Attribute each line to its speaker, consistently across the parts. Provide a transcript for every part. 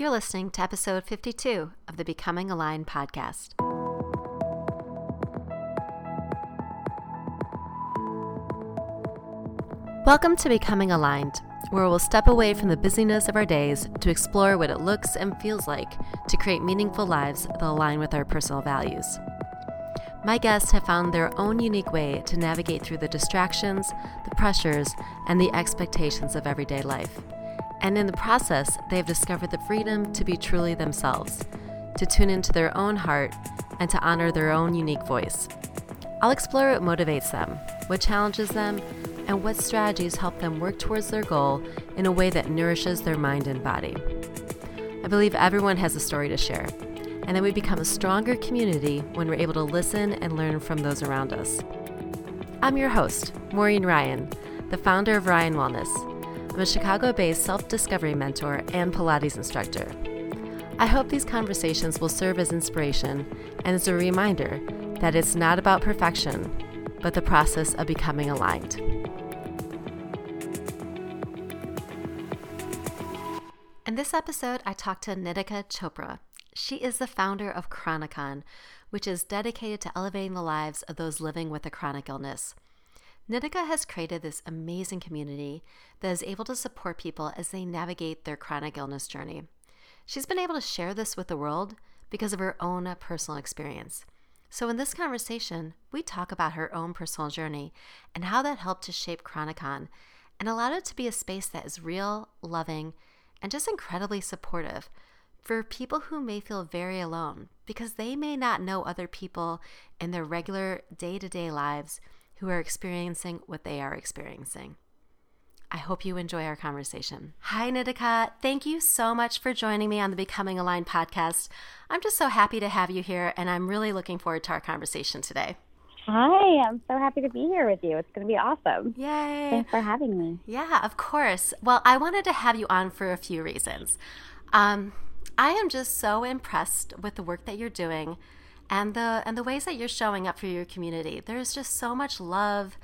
Speaker 1: You're listening to episode 52 of the Becoming Aligned podcast. Welcome to Becoming Aligned, where we'll step away from the busyness of our days to explore what it looks and feels like to create meaningful lives that align with our personal values. My guests have found their own unique way to navigate through the distractions, the pressures, and the expectations of everyday life. And in the process, they have discovered the freedom to be truly themselves, to tune into their own heart, and to honor their own unique voice. I'll explore what motivates them, what challenges them, and what strategies help them work towards their goal in a way that nourishes their mind and body. I believe everyone has a story to share, and that we become a stronger community when we're able to listen and learn from those around us. I'm your host, Maureen Ryan, the founder of Ryan Wellness. I'm a Chicago based self discovery mentor and Pilates instructor. I hope these conversations will serve as inspiration and as a reminder that it's not about perfection, but the process of becoming aligned. In this episode, I talked to Nitika Chopra. She is the founder of Chronicon, which is dedicated to elevating the lives of those living with a chronic illness. Nitika has created this amazing community that is able to support people as they navigate their chronic illness journey. She's been able to share this with the world because of her own personal experience. So, in this conversation, we talk about her own personal journey and how that helped to shape Chronicon and allowed it to be a space that is real, loving, and just incredibly supportive for people who may feel very alone because they may not know other people in their regular day to day lives who are experiencing what they are experiencing. I hope you enjoy our conversation. Hi, Nitika. Thank you so much for joining me on the Becoming Aligned podcast. I'm just so happy to have you here, and I'm really looking forward to our conversation today.
Speaker 2: Hi, I'm so happy to be here with you. It's going to be awesome.
Speaker 1: Yay.
Speaker 2: Thanks for having me.
Speaker 1: Yeah, of course. Well, I wanted to have you on for a few reasons. Um, I am just so impressed with the work that you're doing and the and the ways that you're showing up for your community. There's just so much love,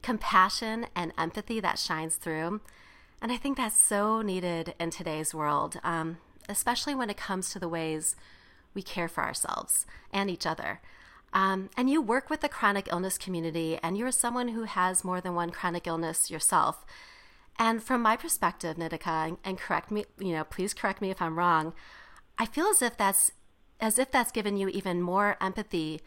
Speaker 1: compassion, and empathy that shines through. And I think that's so needed in today's world, um, especially when it comes to the ways we care for ourselves and each other. Um, and you work with the chronic illness community, and you're someone who has more than one chronic illness yourself. And from my perspective, Nitika, and correct me, you know, please correct me if I'm wrong. I feel as if that's as if that's given you even more empathy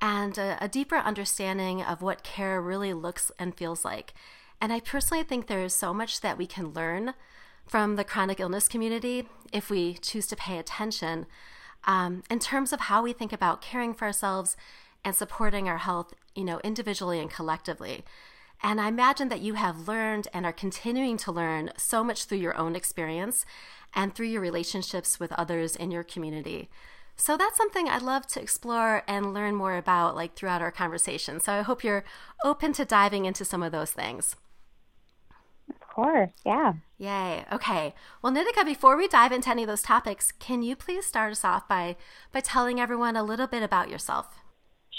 Speaker 1: and a, a deeper understanding of what care really looks and feels like. And I personally think there is so much that we can learn from the chronic illness community if we choose to pay attention um, in terms of how we think about caring for ourselves and supporting our health, you know, individually and collectively. And I imagine that you have learned and are continuing to learn so much through your own experience and through your relationships with others in your community. So that's something I'd love to explore and learn more about like throughout our conversation. So I hope you're open to diving into some of those things Of
Speaker 2: course. Yeah.
Speaker 1: Yay. Okay. Well, Nitika, before we dive into any of those topics, can you please start us off by by telling everyone a little bit about yourself?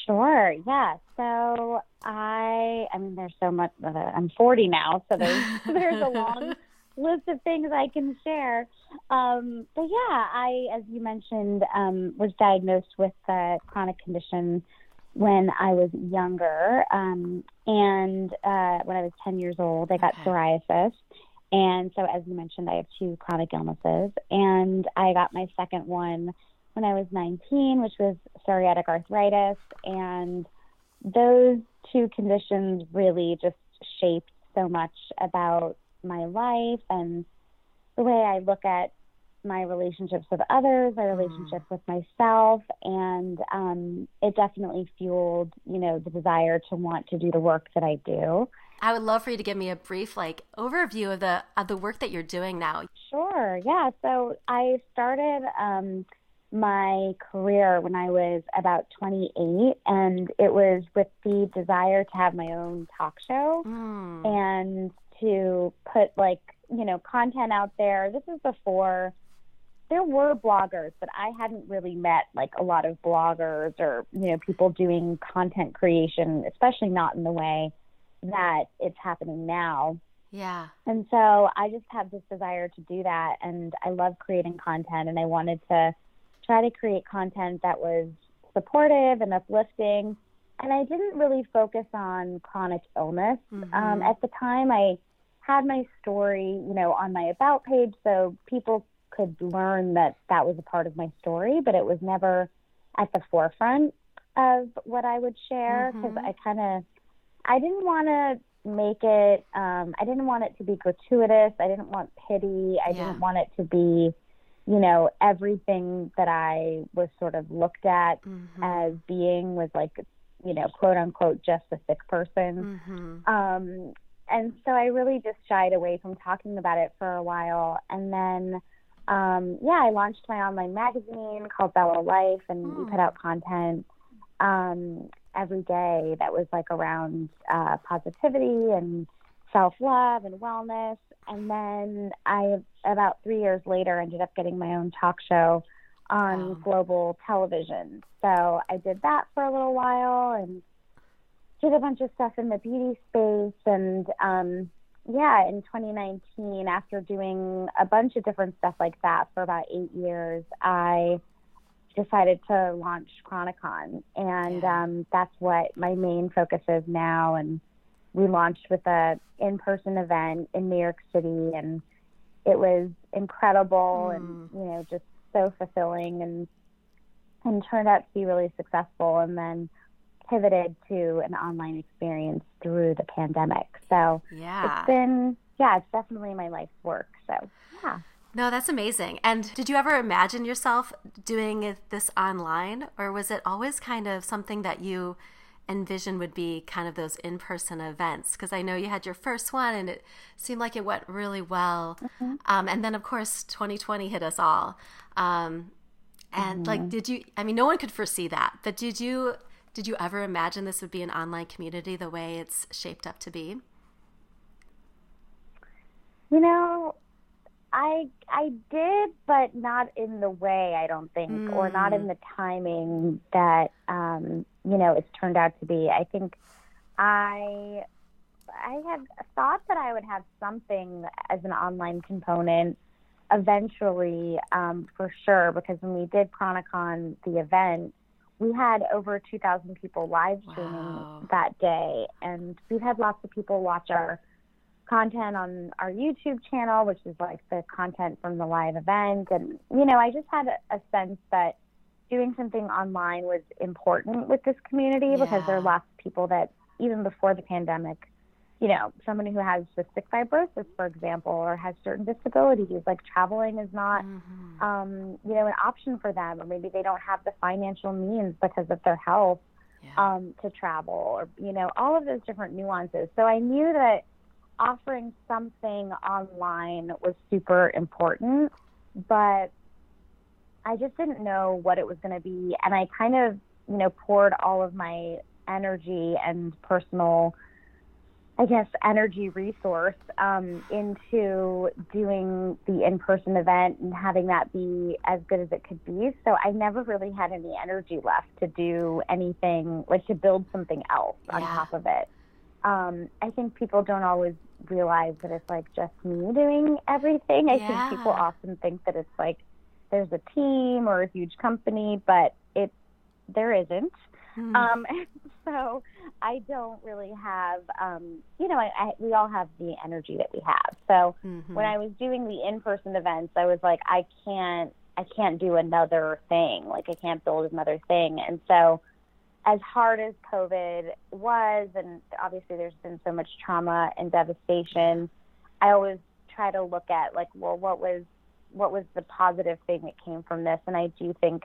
Speaker 2: Sure. Yeah. So I, I mean, there's so much. I'm 40 now, so there's there's a long list of things I can share. Um, but yeah, I, as you mentioned, um, was diagnosed with a chronic condition when I was younger. Um, and uh, when I was 10 years old, I got okay. psoriasis. And so, as you mentioned, I have two chronic illnesses. And I got my second one when I was 19, which was psoriatic arthritis. And those two conditions really just shaped so much about my life and the way I look at my relationships with others, my relationship mm. with myself, and um, it definitely fueled, you know, the desire to want to do the work that I do.
Speaker 1: I would love for you to give me a brief, like, overview of the of the work that you're doing now.
Speaker 2: Sure. Yeah. So I started um, my career when I was about 28, and it was with the desire to have my own talk show mm. and to put like you know content out there. This is before there were bloggers, but I hadn't really met like a lot of bloggers or you know people doing content creation, especially not in the way that it's happening now.
Speaker 1: Yeah.
Speaker 2: And so I just have this desire to do that. And I love creating content. And I wanted to try to create content that was supportive and uplifting. And I didn't really focus on chronic illness.
Speaker 1: Mm-hmm.
Speaker 2: Um, at the time, I had my story, you know, on my about page so people could learn that that was a part of my story, but it was never at the forefront of what I would share because
Speaker 1: Mhm.
Speaker 2: I kind of I didn't want to make it um I didn't want it to be gratuitous. I didn't want pity. I
Speaker 1: Yeah.
Speaker 2: didn't want it to be, you know, everything that I was sort of looked at
Speaker 1: Mhm.
Speaker 2: as being was like, you know, quote unquote just a sick person.
Speaker 1: Mhm.
Speaker 2: Um, and so I really just shied away from talking about it for a while. And then, um, yeah, I launched my online magazine called Bella Life, and we
Speaker 1: Mm.
Speaker 2: put out content um, every day that was like around uh, positivity and self love and wellness. And then I, about three years later, ended up getting my own talk show on
Speaker 1: Wow.
Speaker 2: global television. So I did that for a little while and did a bunch of stuff in the beauty space. And um, yeah, in 2019, after doing a bunch of different stuff like that for about eight years, I decided to launch Chronicon. And
Speaker 1: Yeah.
Speaker 2: um, that's what my main focus is now. And we launched with a in-person event in New York City, and it was incredible and you know just so fulfilling and and turned out to be really successful. And then pivoted to an online experience through the pandemic. So
Speaker 1: Yeah.
Speaker 2: it's been yeah, it's definitely my life's work. So yeah.
Speaker 1: No, that's amazing. And did you ever imagine yourself doing this online, or was it always kind of something that you envisioned would be kind of those in person events? Because I know you had your first one and it seemed like it went really well. Um, and then, of course, 2020 hit us all. Um, and like, did you, I mean, no one could foresee that, but did you, did you ever imagine this would be an online community the way it's shaped up to be?
Speaker 2: You know, I I did, but not in the way I don't think, or not in the timing that um, you know it's turned out to be. I think I I had thought that I would have something as an online component eventually, um, for sure, because when we did Chronicon the event, we had over 2,000 people live streaming
Speaker 1: Wow.
Speaker 2: that day, and we've had lots of people watch our content on our YouTube channel, which is like the content from the live event. And, you know, I just had a, a sense that doing something online was important with this community because there are lots of people that, even before the pandemic, you know, someone who has cystic fibrosis, for example, or has certain disabilities, like traveling is not,
Speaker 1: Mhm.
Speaker 2: um, you know, an option for them, or maybe they don't have the financial means because of their health
Speaker 1: Yeah.
Speaker 2: um, to travel or you know all of those different nuances so i knew that offering something online was super important but i just didn't know what it was going to be and i kind of you know poured all of my energy and personal I guess, energy resource um, into doing the in person event and having that be as good as it could be. So I never really had any energy left to do anything, like to build something else on
Speaker 1: Yeah.
Speaker 2: top of it. Um, I think people don't always realize that it's like just me doing everything. I
Speaker 1: Yeah.
Speaker 2: think people often think that it's like there's a team or a huge company, but it there isn't.
Speaker 1: Hmm.
Speaker 2: Um, so I don't really have, um, you know, I, I, we all have the energy that we have. So
Speaker 1: Mhm.
Speaker 2: when I was doing the in-person events, I was like, I can't, I can't do another thing. Like I can't build another thing. And so as hard as COVID was, and obviously there's been so much trauma and devastation, I always try to look at like, well, what was, what was the positive thing that came from this? And I do think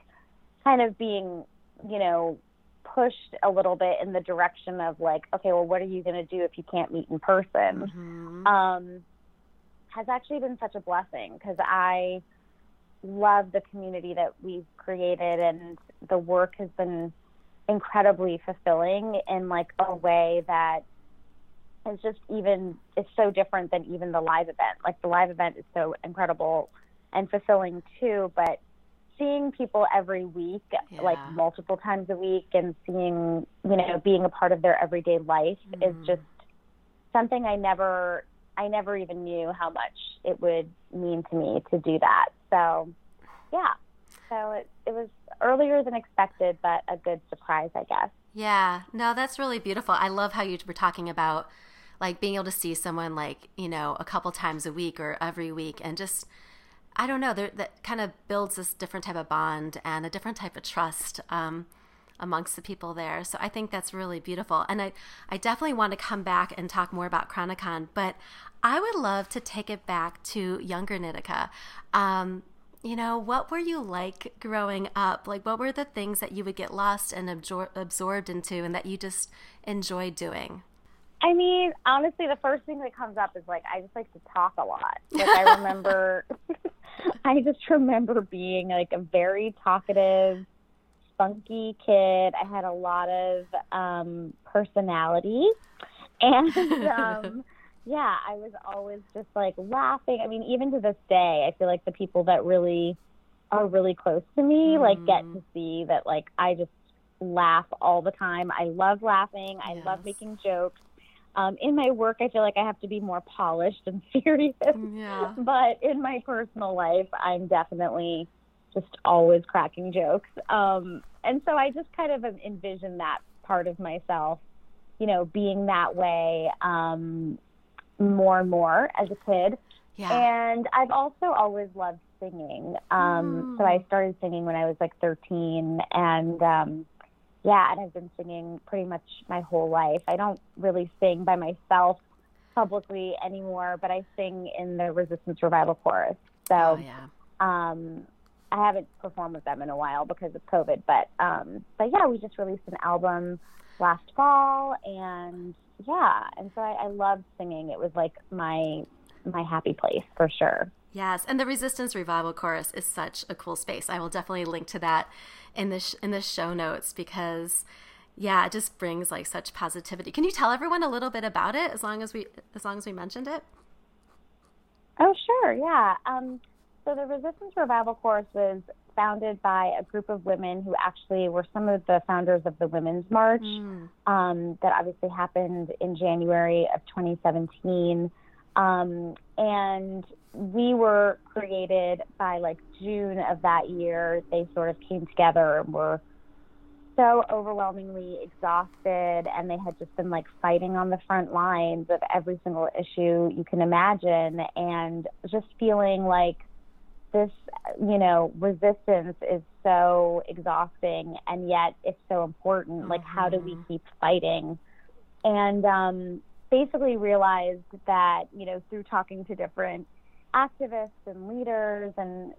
Speaker 2: kind of being, you know, pushed a little bit in the direction of like, okay, well, what are you going to do if you can't meet in person?
Speaker 1: Mhm.
Speaker 2: um, has actually been such a blessing because I love the community that we've created and the work has been incredibly fulfilling in like a way that is just even it's so different than even the live event. Like the live event is so incredible and fulfilling too, but seeing people every week, like multiple times a week and seeing, you know, being a part of their everyday life
Speaker 1: Mhm.
Speaker 2: is just something I never I never even knew how much it would mean to me to do that. So, yeah. So it, it was earlier than expected, but a good surprise, I guess.
Speaker 1: Yeah. No, that's really beautiful. I love how you were talking about like being able to see someone like, you know, a couple times a week or every week and just I don't know, that kind of builds this different type of bond and a different type of trust. Um, amongst the people there. So I think that's really beautiful. And I, I definitely want to come back and talk more about Chronicon, but I would love to take it back to younger Nitika. Um, you know, what were you like growing up? Like, what were the things that you would get lost and absor- absorbed into and that you just enjoyed doing?
Speaker 2: I mean, honestly, the first thing that comes up is like, I just like to talk a lot. Like, I remember, I just remember being like a very talkative, spunky kid. I had a lot of um, personality. And um, yeah, I was always just like laughing. I mean, even to this day, I feel like the people that really are really close to me mm. like get to see that like I just laugh all the time. I love laughing. I yes. love making jokes. Um, in my work, I feel like I have to be more polished and serious. Yeah. But in my personal life, I'm definitely just always cracking jokes. Um, and so I just kind of envision that part of myself, you know, being that way um, more and more as a kid. Yeah. And I've also always loved singing. Um, mm. So I started singing when I was like 13, and um, yeah, and I've been singing pretty much my whole life. I don't really sing by myself publicly anymore, but I sing in the Resistance Revival Chorus. So, oh, yeah. um, I haven't performed with them in a while because of COVID, but um, but yeah, we just released an album last fall, and yeah, and so I, I loved singing. It was like my my happy place for sure.
Speaker 1: Yes, and the Resistance Revival Chorus is such a cool space. I will definitely link to that in the sh- in the show notes because yeah, it just brings like such positivity. Can you tell everyone a little bit about it as long as we as long as we mentioned it?
Speaker 2: Oh, sure. Yeah. Um, so the Resistance Revival Chorus was founded by a group of women who actually were some of the founders of the Women's March mm. um, that obviously happened in January of 2017. Um, and we were created by like June of that year. They sort of came together and were so overwhelmingly exhausted and they had just been like fighting on the front lines of every single issue you can imagine and just feeling like this, you know, resistance is so exhausting and yet it's so important. Mm-hmm. Like, how do we mm-hmm. keep fighting? And um, basically realized that, you know, through talking to different activists and leaders, and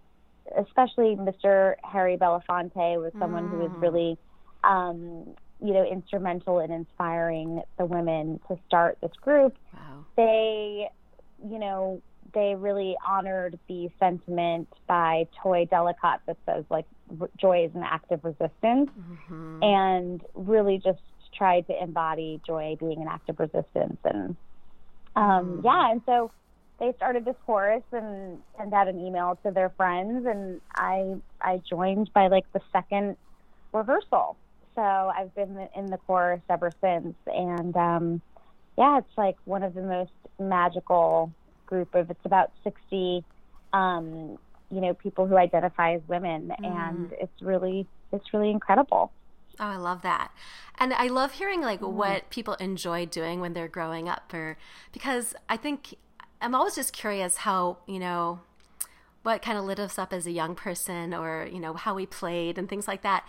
Speaker 2: especially Mr. Harry Belafonte was someone mm. who was mm. really, um, you know, instrumental in inspiring the women to start this group. Wow. They, you know, they really honored the sentiment by Toi Derricotte that says like joy is an act of resistance, mm-hmm. and really just tried to embody joy being an act of resistance. And um, mm. yeah, and so they started this chorus and sent out an email to their friends, and I I joined by like the second rehearsal. So I've been in the chorus ever since, and um, yeah, it's like one of the most magical group of it's about 60 um, you know people who identify as women mm. and it's really it's really incredible
Speaker 1: Oh, I love that. And I love hearing like mm. what people enjoy doing when they're growing up or because I think I'm always just curious how, you know, what kind of lit us up as a young person or, you know, how we played and things like that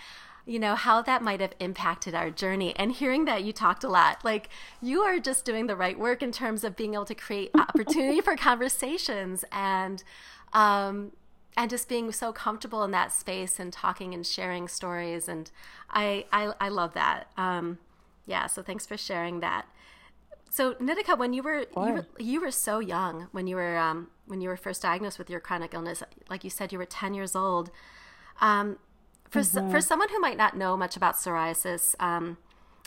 Speaker 1: you know, how that might have impacted our journey. And hearing that you talked a lot, like you are just doing the right work in terms of being able to create opportunity for conversations and, um, and just being so comfortable in that space and talking and sharing stories. And I, I, I love that. Um, yeah. So thanks for sharing that. So Nitika, when you were, you were, you were so young when you were um, when you were first diagnosed with your chronic illness, like you said, you were ten years old. Um, for, mm-hmm. for someone who might not know much about psoriasis um,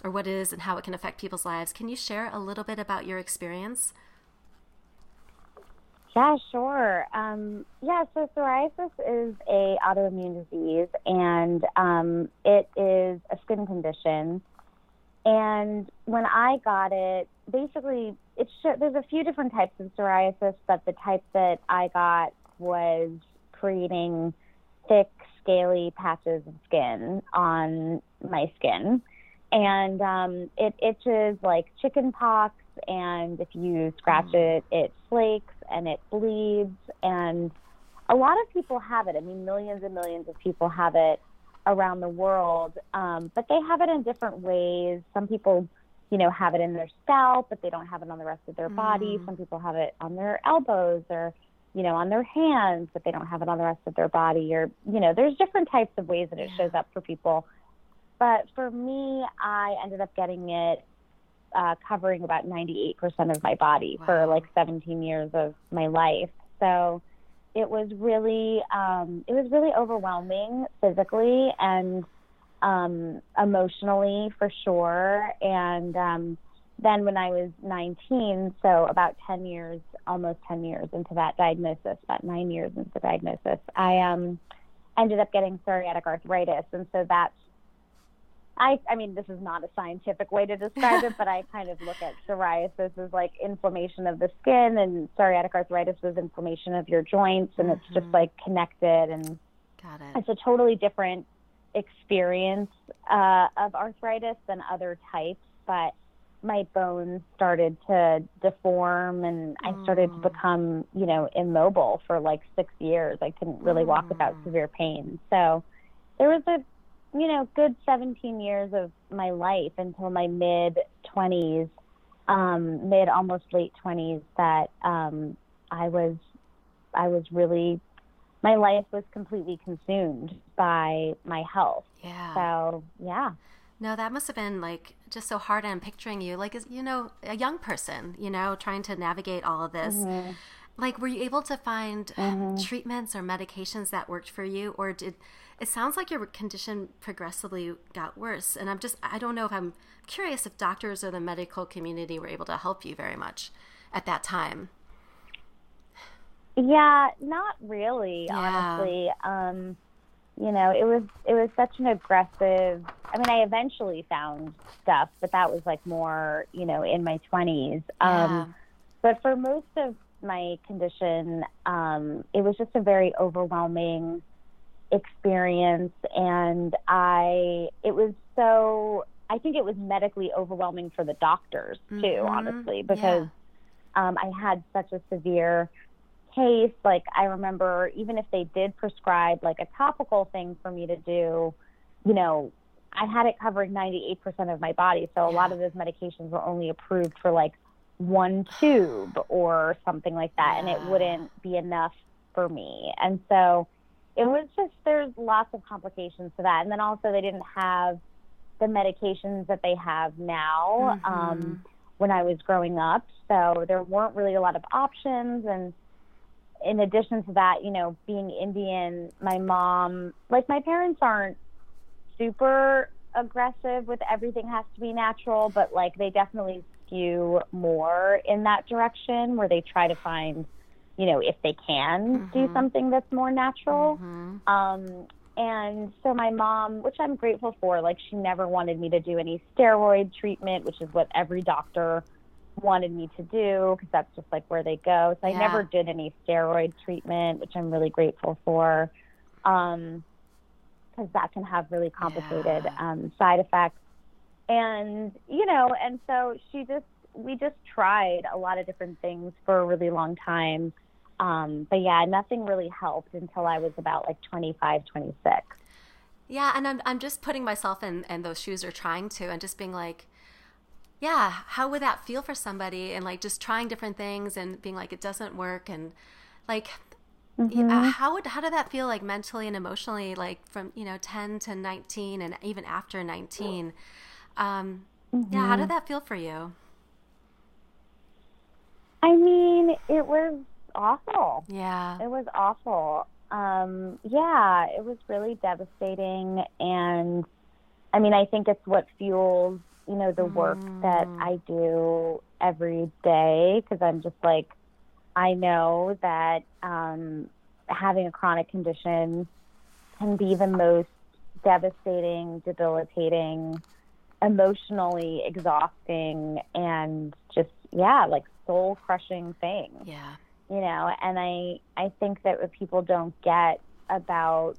Speaker 1: or what it is and how it can affect people's lives, can you share a little bit about your experience?
Speaker 2: Yeah, sure. Um, yeah, so psoriasis is a autoimmune disease, and um, it is a skin condition. And when I got it, basically, it's there's a few different types of psoriasis, but the type that I got was creating thick, scaly patches of skin on my skin. And um, it itches like chicken pox, and if you scratch mm. it, it flakes and it bleeds. And a lot of people have it. I mean, millions and millions of people have it around the world, um, but they have it in different ways. Some people, you know, have it in their scalp, but they don't have it on the rest of their mm. body. Some people have it on their elbows or, you know, on their hands, but they don't have it on the rest of their body. Or, you know, there's different types of ways that it shows up for people. But for me, I ended up getting it uh, covering about 98% of my body wow. for like 17 years of my life. So it was really, um, it was really overwhelming physically and um, emotionally for sure. And um, then when I was 19, so about 10 years, almost 10 years into that diagnosis, about nine years into the diagnosis, I um, ended up getting psoriatic arthritis. And so that's I, I mean, this is not a scientific way to describe it, but I kind of look at psoriasis as like inflammation of the skin, and psoriatic arthritis is inflammation of your joints, and mm-hmm. it's just mm-hmm. like connected, and
Speaker 1: Got it.
Speaker 2: it's a totally different experience uh, of arthritis than other types, but my bones started to deform, and I started mm. to become, you know, immobile for like six years. I couldn't really mm. walk without mm. severe pain, so there was a you know, good 17 years of my life until my mid 20s, um, mid almost late 20s, that um, I was, I was really, my life was completely consumed by my health.
Speaker 1: Yeah.
Speaker 2: So yeah.
Speaker 1: No, that must have been like just so hard. I'm picturing you like, as you know, a young person, you know, trying to navigate all of this. Mm-hmm. Like, were you able to find mm-hmm. treatments or medications that worked for you, or did it sounds like your condition progressively got worse. And I'm just, I don't know if I'm curious if doctors or the medical community were able to help you very much at that time.
Speaker 2: Yeah, not really, yeah. honestly. Um, you know, it was it was such an aggressive. I mean, I eventually found stuff, but that was like more, you know, in my twenties. Um, yeah. But for most of my condition, um, it was just a very overwhelming experience and I it was so I think it was medically overwhelming for the doctors too, mm-hmm. honestly, because yeah. um, I had such a severe case. Like I remember even if they did prescribe like a topical thing for me to do, you know, I had it covering 98% of my body. So a lot of those medications were only approved for like one tube or something like that. And it wouldn't be enough for me. And so it was just there's lots of complications to that, and then also they didn't have the medications that they have now mm-hmm. um, when I was growing up, so there weren't really a lot of options. And in addition to that, you know, being Indian, my mom, like my parents, aren't super aggressive with everything has to be natural, but like they definitely skew more in that direction where they try to find you know, if they can mm-hmm. do something that's more natural. Mm-hmm. Um, and so my mom, which I'm grateful for, like she never wanted me to do any steroid treatment, which is what every doctor wanted me to do because that's just like where they go. So yeah. I never did any steroid treatment, which I'm really grateful for. Um, because that can have really complicated yeah. um, side effects. And, you know, and so she just, we just tried a lot of different things for a really long time. Um, but yeah, nothing really helped until I was about like 25, 26.
Speaker 1: Yeah, and I'm I'm just putting myself in in those shoes or trying to and just being like, yeah, how would that feel for somebody and like just trying different things and being like it doesn't work and like mm-hmm. how would how did that feel like mentally and emotionally like from you know 10 to 19 and even after 19 um, mm-hmm. yeah how did mm-hmm. that feel for you
Speaker 2: i mean it was awful.
Speaker 1: Yeah.
Speaker 2: It was awful. Um, yeah, it was really devastating. And I mean, I think it's what fuels, you know, the work mm. that I do every day because I'm just like, I know that um, having a chronic condition can be the most devastating, debilitating emotionally exhausting and just yeah, like soul crushing thing.
Speaker 1: Yeah.
Speaker 2: You know, and I I think that what people don't get about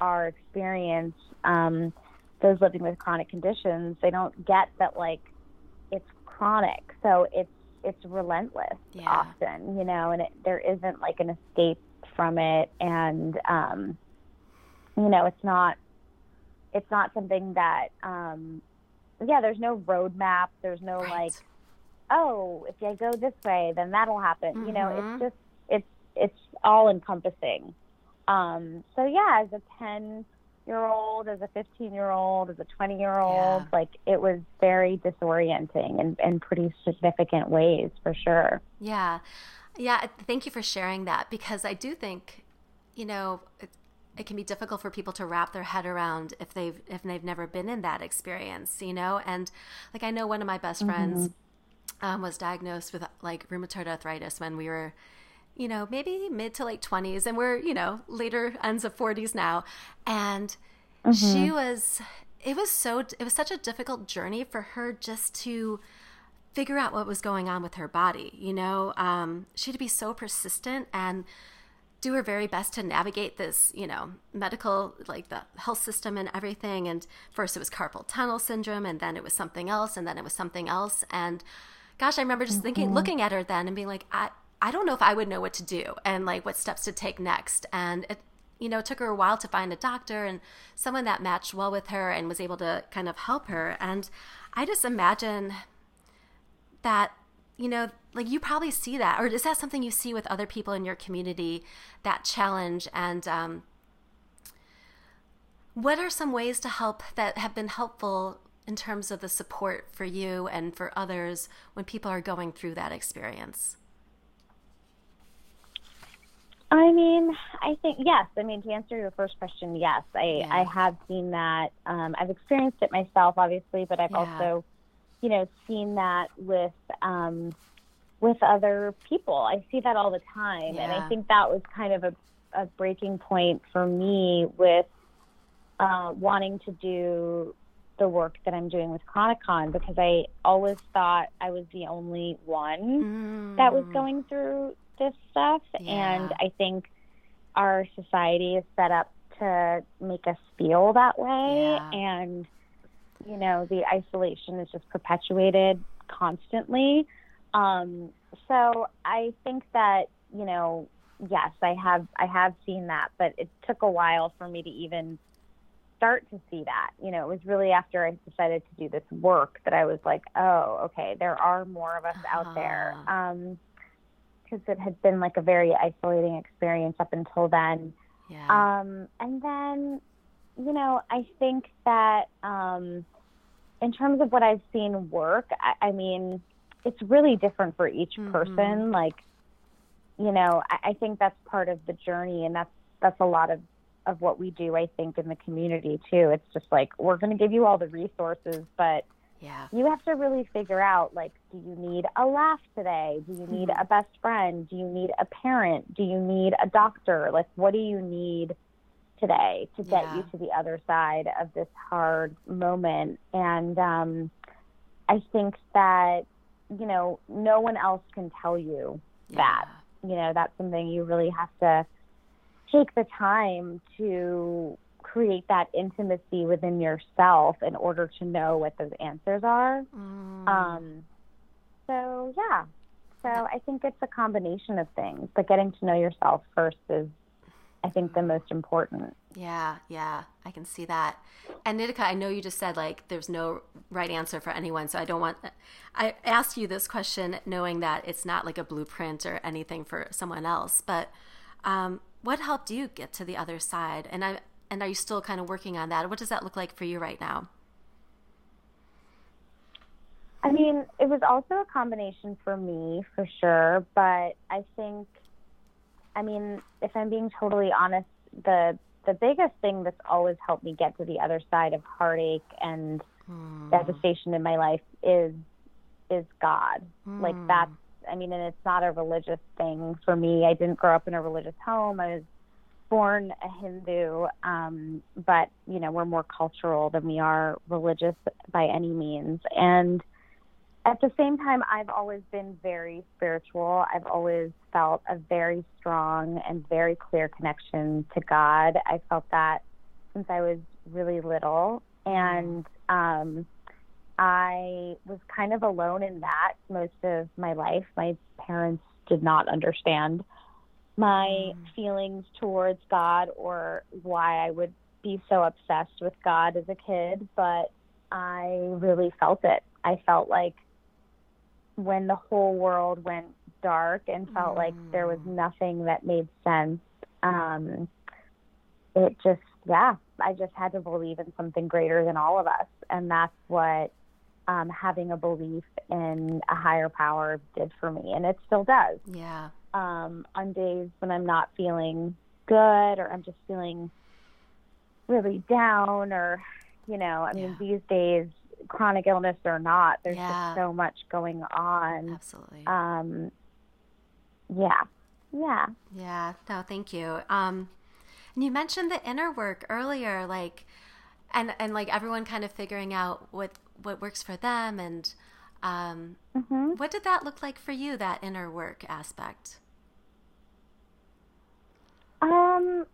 Speaker 2: our experience, um, those living with chronic conditions, they don't get that like it's chronic, so it's it's relentless
Speaker 1: Yeah.
Speaker 2: often, you know, and it, there isn't like an escape from it, and um, you know, it's not it's not something that um, yeah, there's no roadmap, there's no
Speaker 1: Right.
Speaker 2: like oh, if I go this way, then that'll happen. You know, it's just it's it's all encompassing. Um, so yeah, as a ten year old, as a fifteen year old, as a twenty year old,
Speaker 1: Yeah.
Speaker 2: like it was very disorienting in, in pretty significant ways for sure.
Speaker 1: Yeah. Yeah. Thank you for sharing that because I do think, you know, it, it can be difficult for people to wrap their head around if they've if they've never been in that experience, you know. And like I know one of my best friends um, was diagnosed with like rheumatoid arthritis when we were, you know, maybe mid to late twenties, and we're you know later ends of forties now, and she was. It was so. It was such a difficult journey for her just to figure out what was going on with her body. You know, um, she had to be so persistent and do her very best to navigate this, you know, medical, like the health system and everything. And first it was carpal tunnel syndrome, and then it was something else, and then it was something else. And gosh, I remember just thinking, looking at her then and being like, I, I don't know if I would know what to do and like what steps to take next. And it, you know, it took her a while to find a doctor and someone that matched well with her and was able to kind of help her. And I just imagine that you know like you probably see that or is that something you see with other people in your community that challenge and um, what are some ways to help that have been helpful in terms of the support for you and for others when people are going through that experience
Speaker 2: I mean, I think yes. I mean, to answer your first question, yes, I
Speaker 1: Yeah.
Speaker 2: I have seen that. Um, I've experienced it myself, obviously, but I've
Speaker 1: Yeah.
Speaker 2: also, you know, seen that with um, with other people. I see that all the time, and I think that was kind of a, a breaking point for me with uh, wanting to do the work that I'm doing with Chronicon because I always thought I was the only one that was
Speaker 1: Mm.
Speaker 2: going through this stuff. And I think our society is set up to make us feel that way.
Speaker 1: Yeah.
Speaker 2: And, you know, the isolation is just perpetuated constantly. Um, so I think that, you know, yes, I have I have seen that, but it took a while for me to even start to see that. You know, it was really after I decided to do this work that I was like, oh, okay, there are more of us out there.
Speaker 1: Uh-huh.
Speaker 2: Um, because it had been like a very isolating experience up until then.
Speaker 1: yeah
Speaker 2: Um, and then, you know, I think that um, in terms of what I've seen work, I, I mean, it's really different for each
Speaker 1: Mhm.
Speaker 2: person. Like, you know, I, I think that's part of the journey, and that's that's a lot of of what we do. I think in the community too. It's just like we're going to give you all the resources, but
Speaker 1: yeah
Speaker 2: you have to really figure out like do you need a laugh today do you need
Speaker 1: Mhm.
Speaker 2: a best friend do you need a parent do you need a doctor like what do you need today to get
Speaker 1: Yeah.
Speaker 2: you to the other side of this hard moment and um i think that you know no one else can tell you that you know that's something you really have to take the time to create that intimacy within yourself in order to know what those answers are
Speaker 1: Mm.
Speaker 2: um, so yeah, so I think it's a combination of things, but getting to know yourself first is, I think, the most important.
Speaker 1: Yeah, yeah, I can see that. And Nitika, I know you just said like there's no right answer for anyone, so I don't want. I asked you this question knowing that it's not like a blueprint or anything for someone else. But um, what helped you get to the other side? And I and are you still kind of working on that? What does that look like for you right now?
Speaker 2: I mean, it was also a combination for me, for sure. But I think, I mean, if I'm being totally honest, the the biggest thing that's always helped me get to the other side of heartache and
Speaker 1: Hmm.
Speaker 2: devastation in my life is is God. Like
Speaker 1: Hmm.
Speaker 2: that's I mean, and it's not a religious thing for me. I didn't grow up in a religious home. I was born a Hindu, um, but you know we're more cultural than we are religious by any means. And at the same time, I've always been very spiritual. I've always felt a very strong and very clear connection to God. I felt that since I was really little, and um, I was kind of alone in that most of my life. My parents did not understand my mm. feelings towards God or why I would be so obsessed with God as a kid, but I really felt it. I felt like when the whole world went dark and felt mm. like there was mm. nothing that made sense, um, it just, yeah, I just had to believe in something greater than all of us. And that's what um, having a belief in a higher power did for me. And it still does.
Speaker 1: Yeah.
Speaker 2: Um, on days when I'm not feeling good or I'm just feeling really down or, you know, I mean, these days, chronic illness or not, there's yeah. just so much going on.
Speaker 1: Absolutely.
Speaker 2: Um, yeah. Yeah.
Speaker 1: Yeah. No, thank you. Um, and you mentioned the inner work earlier, like, and and like everyone kind of figuring out what what works for them, and um, mm-hmm. what did that look like for you? That inner work aspect.
Speaker 2: Um,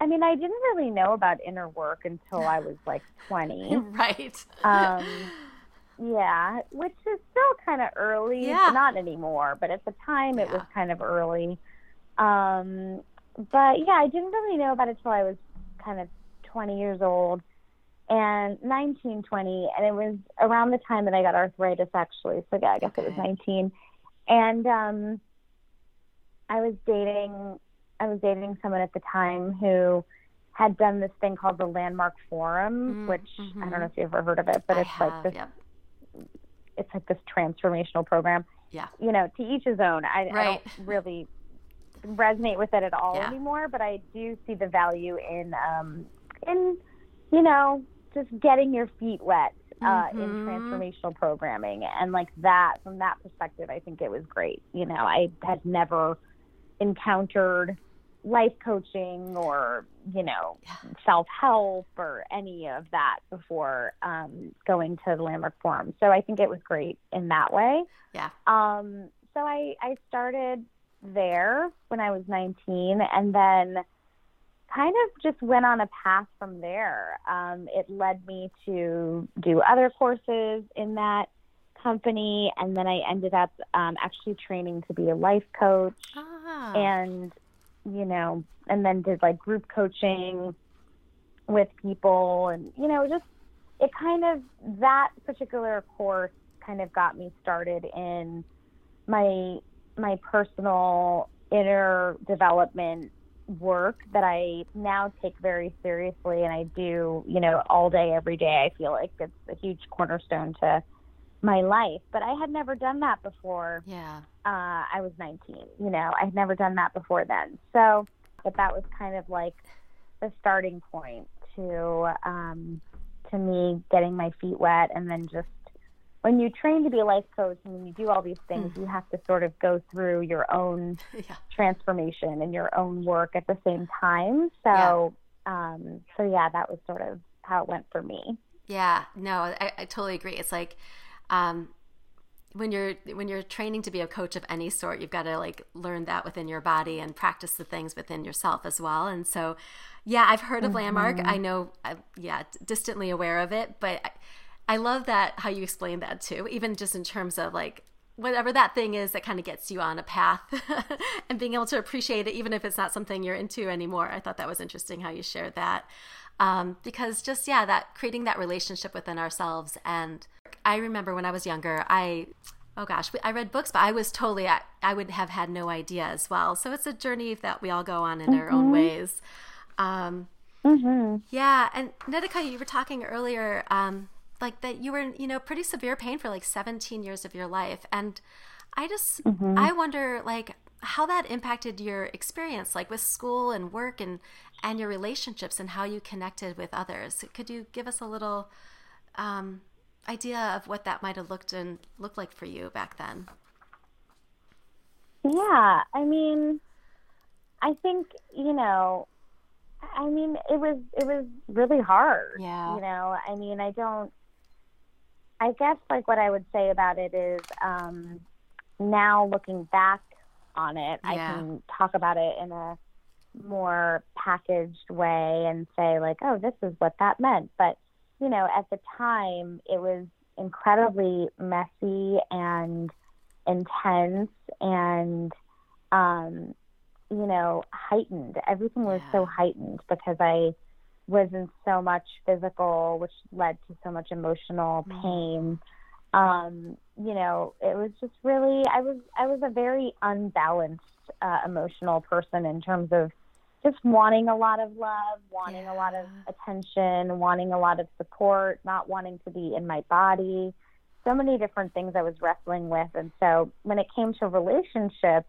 Speaker 2: I mean, I didn't really know about inner work until I was like 20.
Speaker 1: right.
Speaker 2: Um, yeah, which is still kind of early.
Speaker 1: Yeah.
Speaker 2: Not anymore, but at the time it yeah. was kind of early. Um, but yeah, I didn't really know about it till I was kind of 20 years old and 19, 20. And it was around the time that I got arthritis, actually. So yeah, I guess okay. it was 19. And um, I was dating I was dating someone at the time who had done this thing called the Landmark Forum, mm, which mm-hmm. I don't know if you've ever heard of it, but
Speaker 1: I
Speaker 2: it's
Speaker 1: have,
Speaker 2: like this.
Speaker 1: Yep.
Speaker 2: It's like this transformational program.
Speaker 1: Yeah.
Speaker 2: You know, to each his own. I,
Speaker 1: right.
Speaker 2: I don't really resonate with it at all
Speaker 1: yeah.
Speaker 2: anymore, but I do see the value in, um, in, you know, just getting your feet wet uh, mm-hmm. in transformational programming, and like that from that perspective, I think it was great. You know, I had never encountered life coaching or you know yeah. self help or any of that before um, going to the Landmark Forum. So I think it was great in that way.
Speaker 1: Yeah.
Speaker 2: Um, so I I started there when I was 19, and then kind of just went on a path from there. Um, it led me to do other courses in that company, and then I ended up um, actually training to be a life coach.
Speaker 1: Ah.
Speaker 2: And you know, and then did like group coaching with people and, you know, just it kind of that particular course kind of got me started in my my personal inner development work that I now take very seriously and I do, you know, all day every day. I feel like it's a huge cornerstone to my life, but I had never done that before.
Speaker 1: Yeah.
Speaker 2: Uh, I was 19. You know, I had never done that before then. So, but that was kind of like the starting point to um, to me getting my feet wet, and then just when you train to be a life coach and when you do all these things, mm. you have to sort of go through your own
Speaker 1: yeah.
Speaker 2: transformation and your own work at the same time. So, yeah. Um, so yeah, that was sort of how it went for me.
Speaker 1: Yeah, no, I, I totally agree. It's like um, when you're when you're training to be a coach of any sort, you've got to like learn that within your body and practice the things within yourself as well. And so, yeah, I've heard of mm-hmm. Landmark. I know, uh, yeah, distantly aware of it, but I, I love that how you explain that too. Even just in terms of like whatever that thing is that kind of gets you on a path and being able to appreciate it, even if it's not something you're into anymore. I thought that was interesting how you shared that. Um, because just, yeah, that creating that relationship within ourselves. And I remember when I was younger, I, oh gosh, I read books, but I was totally, I, I would have had no idea as well. So it's a journey that we all go on in mm-hmm. our own mm-hmm. ways. Um,
Speaker 2: mm-hmm.
Speaker 1: Yeah. And Nitika, you were talking earlier, um, like that you were in, you know, pretty severe pain for like 17 years of your life. And I just, mm-hmm. I wonder, like, how that impacted your experience like with school and work and and your relationships and how you connected with others could you give us a little um, idea of what that might have looked and looked like for you back then
Speaker 2: yeah i mean i think you know I mean, it was it was really hard.
Speaker 1: Yeah.
Speaker 2: You know, I mean, I don't. I guess like what I would say about it is um, now looking back on it, I can talk about it in a more packaged way and say like, oh, this is what that meant. But you know, at the time, it was incredibly messy and intense and um, you know heightened. Everything was
Speaker 1: Yeah.
Speaker 2: so heightened because I was in so much physical, which led to so much emotional
Speaker 1: Mm.
Speaker 2: pain. Um, you know, it was just really I was I was a very unbalanced uh, emotional person in terms of just wanting a lot of love, wanting a lot of attention, wanting a lot of support, not wanting to be in my body. So many different things I was wrestling with. And so when it came to relationships,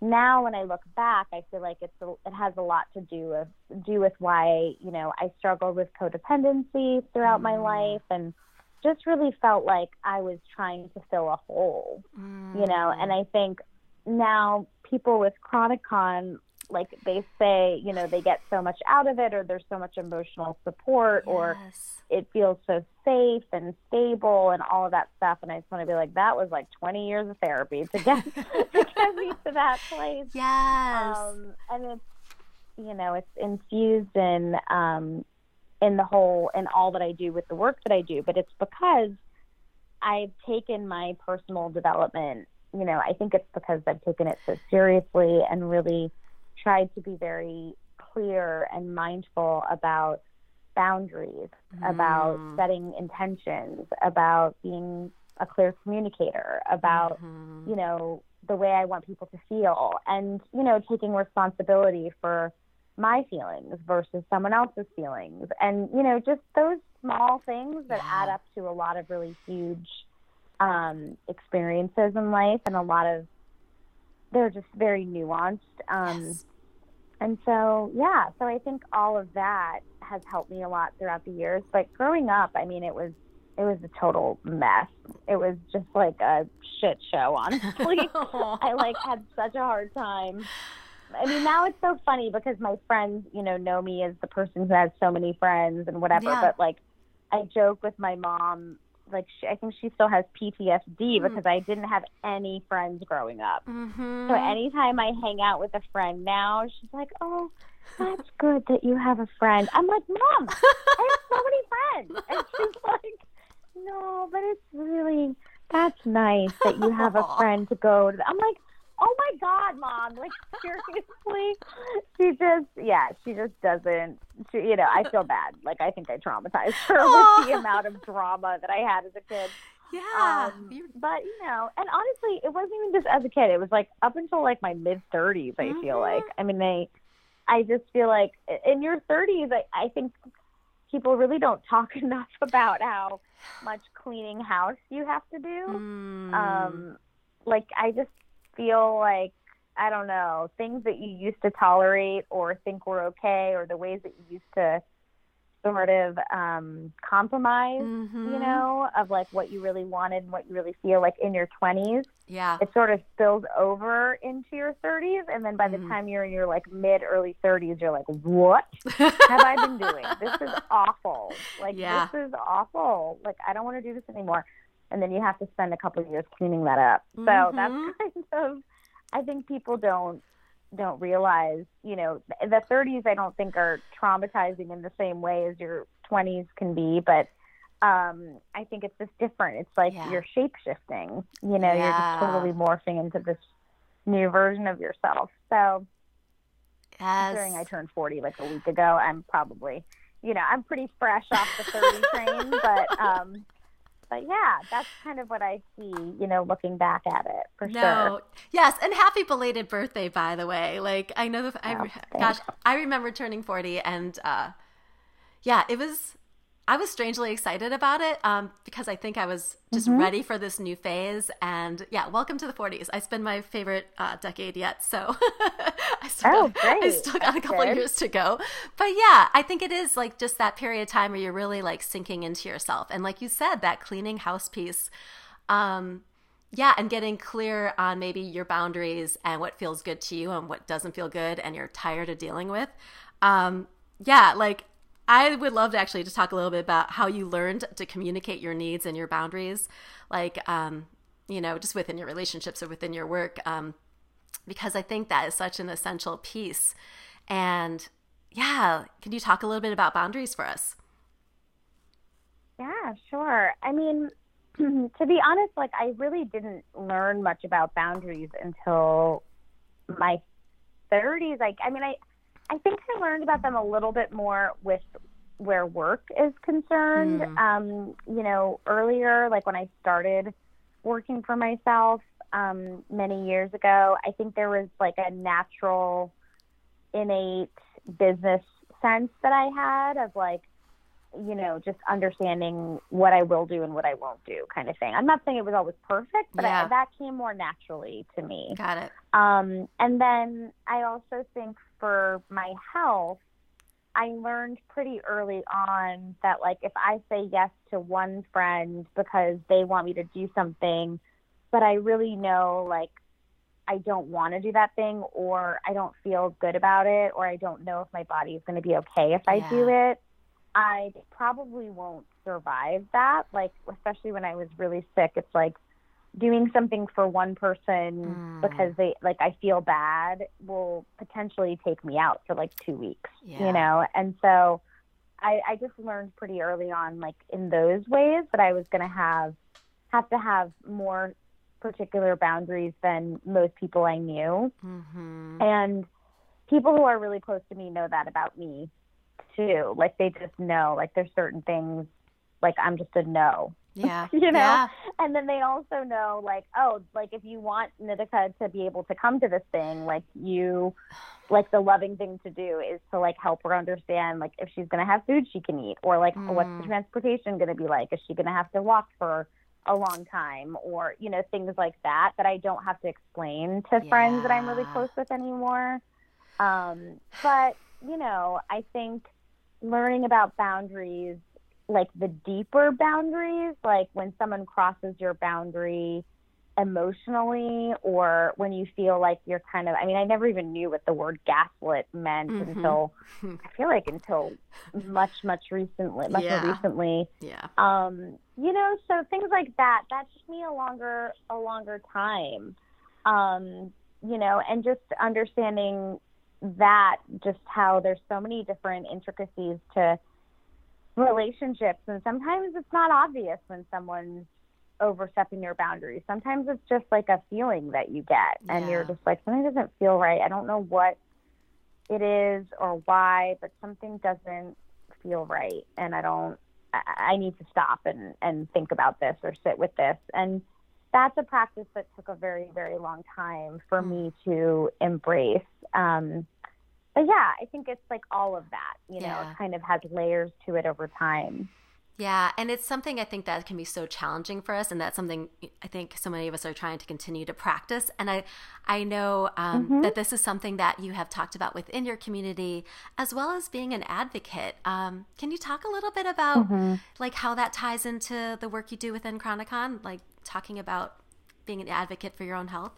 Speaker 2: now when I look back, I feel like it's a, it has a lot to do with do with why you know I struggled with codependency throughout my
Speaker 1: Mm.
Speaker 2: life and just really felt like I was trying to fill a hole you know and i think now people with chronic con like they say you know they get so much out of it or there's so much emotional support or it feels so safe and stable and all of that stuff and i just want to be like that was like 20 years of therapy to get to get me to that place
Speaker 1: Yes.
Speaker 2: um, and it's you know it's infused in um, in the whole in all that I do with the work that I do. But it's because I've taken my personal development. You know, I think it's because I've taken it so seriously and really tried to be very clear and mindful about boundaries, about
Speaker 1: Mm.
Speaker 2: setting intentions, about being a clear communicator, about
Speaker 1: Mhm.
Speaker 2: you know, the way I want people to feel and, you know, taking responsibility for my feelings versus someone else's feelings. And, you know, just those small things that
Speaker 1: Yeah.
Speaker 2: add up to a lot of really huge um, experiences in life and a lot of, they're just very nuanced. Um,
Speaker 1: Yes.
Speaker 2: And so, yeah, so I think all of that has helped me a lot throughout the years. But growing up, I mean, it was it was a total mess. It was just like a shit show, honestly. I like had such a hard time. I mean, now it's so funny because my friends, you know, know me as the person who has so many friends and whatever.
Speaker 1: Yeah.
Speaker 2: But like, I joke with my mom. Like, she, I think she still has PTSD
Speaker 1: Hmm.
Speaker 2: because I didn't have any friends growing up.
Speaker 1: Mhm.
Speaker 2: So anytime I hang out with a friend now, she's like, "Oh, that's good that you have a friend." I'm like, "Mom, I have so many friends," and she's like, "No, but it's really that's nice that you have a friend to go to." I'm like, "Oh my God, Mom! Like seriously?" She just, yeah, she just doesn't. She, you know, I feel bad. Like I think I traumatized her with the amount of drama that I had as a kid.
Speaker 1: yeah.
Speaker 2: Um, but you know, and honestly, it wasn't even just as a kid. It was like up until like my mid thirties. I feel
Speaker 1: Mhm.
Speaker 2: like. I mean, they. I just feel like in your thirties, I, I think people really don't talk enough about how much cleaning house you have to do.
Speaker 1: Mm.
Speaker 2: Um, like I just feel like I don't know things that you used to tolerate or think were okay, or the ways that you used to sort of um, compromise
Speaker 1: Mhm.
Speaker 2: you know, of like what you really wanted and what you really feel like in your 20s.
Speaker 1: Yeah.
Speaker 2: It sort of spills over into your 30s. And then by the
Speaker 1: Mhm.
Speaker 2: time you're in your like mid, early 30s, you're like, what have I been doing? This is awful. Like,
Speaker 1: Yeah.
Speaker 2: this is awful. Like, I don't want to do this anymore. And then you have to spend a couple of years cleaning that up. So
Speaker 1: Mhm.
Speaker 2: that's kind of, I think people don't don't realize, you know, the 30s I don't think are traumatizing in the same way as your 20s can be, but um, I think it's just different. It's like
Speaker 1: Yeah.
Speaker 2: you're shape shifting. You know, you're just totally morphing into this new version of yourself. So considering I turned 40 like a week ago, I'm probably, you know, I'm pretty fresh off the 30 train, but um but yeah, that's kind of what I see, you know, looking back at it for sure.
Speaker 1: No.
Speaker 2: sure.
Speaker 1: Yes, and happy belated birthday, by the way. Like I know the I,
Speaker 2: Oh,
Speaker 1: re- gosh, I remember turning forty, and uh, yeah, it was. I was strangely excited about it um, because I think I was just
Speaker 2: Mm-hmm.
Speaker 1: ready for this new phase. And yeah, welcome to the 40s. It's been my favorite uh, decade yet. So I still,
Speaker 2: Oh,
Speaker 1: got, I still got a couple
Speaker 2: good.
Speaker 1: years to go. But yeah, I think it is like just that period of time where you're really like sinking into yourself. And like you said, that cleaning house piece. Um, yeah, and getting clear on maybe your boundaries and what feels good to you and what doesn't feel good and you're tired of dealing with. Um, yeah, like I would love to actually just talk a little bit about how you learned to communicate your needs and your boundaries, like, um, you know, just within your relationships or within your work, um, because I think that is such an essential piece. And yeah, can you talk a little bit about boundaries for us?
Speaker 2: Yeah, sure. I mean, to be honest, like I really didn't learn much about boundaries until my 30s. Like, I mean, I I think I learned about them a little bit more with where work is concerned. Mm. Um, you know, earlier, like when I started working for myself um, many years ago, I think there was like a natural, innate business sense that I had of like, you know, just understanding what I will do and what I won't do, kind of thing. I'm not saying it was always perfect, but yeah. I, that came more naturally to me.
Speaker 1: Got it.
Speaker 2: Um, and then I also think for my health, I learned pretty early on that, like, if I say yes to one friend because they want me to do something, but I really know, like, I don't want to do that thing, or I don't feel good about it, or I don't know if my body is going to be okay if I yeah. do it, I probably won't survive that. Like, especially when I was really sick, it's like doing something for one person mm. because they like I feel bad will potentially take me out for like two weeks. Yeah. You know, and so I, I just learned pretty early on, like in those ways, that I was going to have have to have more particular boundaries than most people I knew, mm-hmm. and people who are really close to me know that about me too. Like they just know, like there's certain things, like I'm just a no.
Speaker 1: Yeah.
Speaker 2: you know?
Speaker 1: Yeah.
Speaker 2: And then they also know, like, oh, like if you want Nitika to be able to come to this thing, like you, like the loving thing to do is to like help her understand, like if she's going to have food she can eat, or like mm. what's the transportation going to be like? Is she going to have to walk for a long time or you know things like that that I don't have to explain to yeah. friends that I'm really close with anymore. Um, but you know, I think learning about boundaries, like the deeper boundaries, like when someone crosses your boundary emotionally or when you feel like you're kind of I mean I never even knew what the word gaslit meant mm-hmm. until I feel like until much much recently much yeah. more recently
Speaker 1: yeah
Speaker 2: um you know so things like that that took me a longer a longer time um you know and just understanding that just how there's so many different intricacies to relationships. And sometimes it's not obvious when someone's overstepping your boundaries. Sometimes it's just like a feeling that you get. And yeah. you're just like something doesn't feel right. I don't know what it is or why but something doesn't feel right. And i don't i need to stop and and think about this or sit with this. And that's a practice that took a very, very long time for me hmm. to embrace. Um, but yeah, I think it's like all of that, you know, it kind of has layers to it over time.
Speaker 1: Yeah, and it's something I think that can be so challenging for us, and that's something I think so many of us are trying to continue to practice. And I, I know um, mm-hmm. that this is something that you have talked about within your community, as well as being an advocate. Um, can you talk a little bit about mm-hmm. like how that ties into the work you do within Chronicon, like talking about being an advocate for your own health?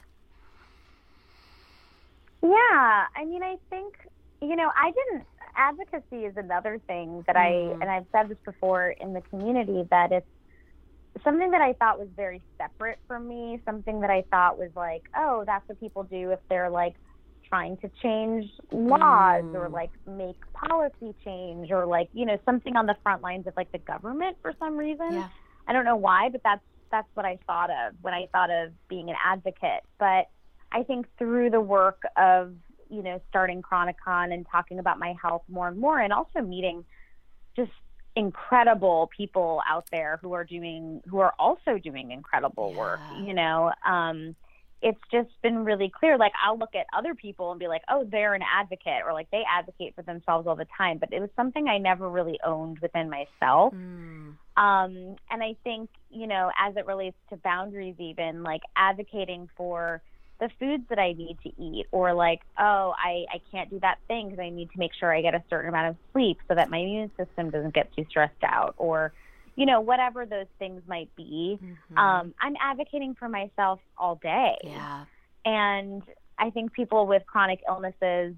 Speaker 2: Yeah, I mean, I think you know, I didn't advocacy is another thing that I, mm. and I've said this before in the community, that it's something that I thought was very separate from me, something that I thought was like, oh, that's what people do if they're like trying to change laws mm. or like make policy change or like, you know, something on the front lines of like the government for some reason.
Speaker 1: Yeah.
Speaker 2: I don't know why, but that's that's what I thought of when I thought of being an advocate. But I think through the work of you know, starting Chronicon and talking about my health more and more, and also meeting just incredible people out there who are doing, who are also doing incredible yeah. work, you know. Um, it's just been really clear. Like, I'll look at other people and be like, oh, they're an advocate, or like they advocate for themselves all the time. But it was something I never really owned within myself. Mm. Um, and I think, you know, as it relates to boundaries, even like advocating for, the foods that I need to eat, or like, oh, I, I can't do that thing because I need to make sure I get a certain amount of sleep so that my immune system doesn't get too stressed out, or, you know, whatever those things might be. Mm-hmm. Um, I'm advocating for myself all day.
Speaker 1: Yeah.
Speaker 2: And I think people with chronic illnesses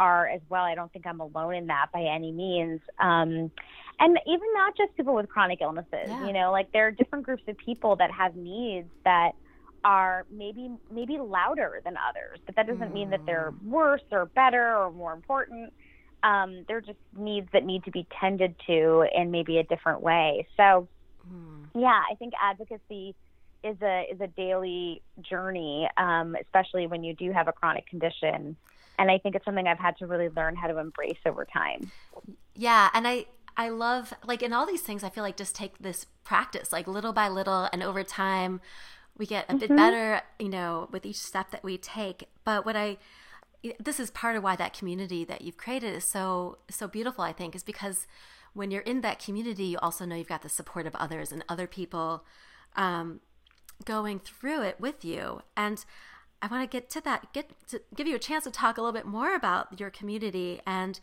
Speaker 2: are as well. I don't think I'm alone in that by any means. Um, and even not just people with chronic illnesses,
Speaker 1: Yeah.
Speaker 2: you know, like there are different groups of people that have needs that are maybe maybe louder than others, but that doesn't mean that they're worse or better or more important. Um, they're just needs that need to be tended to in maybe a different way. So,
Speaker 1: Mm.
Speaker 2: yeah, I think advocacy is a is a daily journey, um, especially when you do have a chronic condition. And I think it's something I've had to really learn how to embrace over time.
Speaker 1: Yeah, and I I love like in all these things I feel like just take this practice like little by little and over time we get a bit better, you know, with each step that we take. But what I this is part of why that community that you've created is so so beautiful, I think, is because when you're in that community, you also know you've got the support of others and other people um, going through it with you. And I want to get to that, get to give you a chance to talk a little bit more about your community. And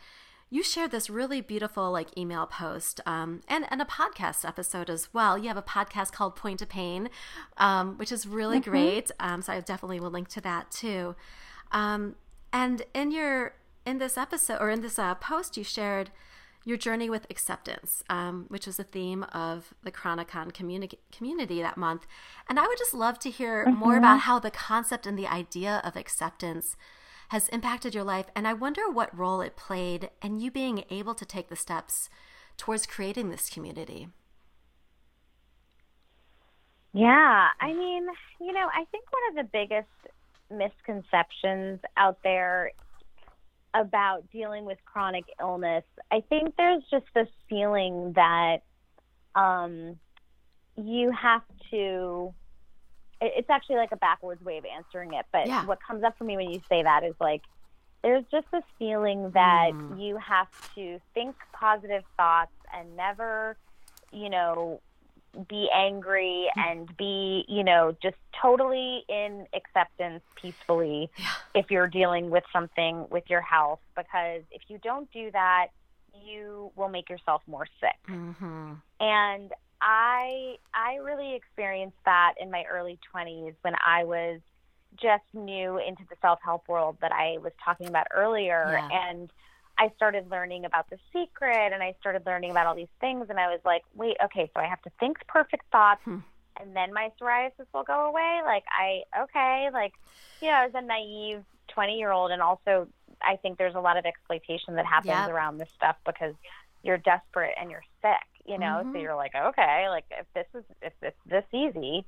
Speaker 1: you shared this really beautiful like email post um, and, and a podcast episode as well. You have a podcast called Point to Pain, um, which is really great. Um, so I definitely will link to that too. And in your in this episode or in this uh, post, you shared your journey with acceptance, um, which was the theme of the Chronicon communi- community that month. And I would just love to hear more about how the concept and the idea of acceptance has impacted your life. And I wonder what role it played in you being able to take the steps towards creating this community.
Speaker 2: Yeah, I mean, you know, I think one of the biggest misconceptions out there about dealing with chronic illness, I think there's just this feeling that um, you have to. It's actually like a backwards way of answering it, but
Speaker 1: Yeah.
Speaker 2: what comes up for me when you say that is like, there's just this feeling that
Speaker 1: Mm.
Speaker 2: you have to think positive thoughts and never, you know, be angry and be, you know, just totally in acceptance peacefully
Speaker 1: Yeah.
Speaker 2: if you're dealing with something with your health because if you don't do that, you will make yourself more sick.
Speaker 1: Mm-hmm.
Speaker 2: And I I really experienced that in my early 20s when I was just new into the self-help world that I was talking about earlier
Speaker 1: Yeah.
Speaker 2: and I started learning about the secret and I started learning about all these things and I was like, "Wait, okay, so I have to think perfect thoughts
Speaker 1: Hmm.
Speaker 2: and then my psoriasis will go away?" Like I okay, like you know, I was a naive 20-year-old and also I think there's a lot of exploitation that happens
Speaker 1: Yep.
Speaker 2: around this stuff because you're desperate and you're sick, you know?
Speaker 1: Mhm.
Speaker 2: So you're like, okay, like if this is if it's this easy.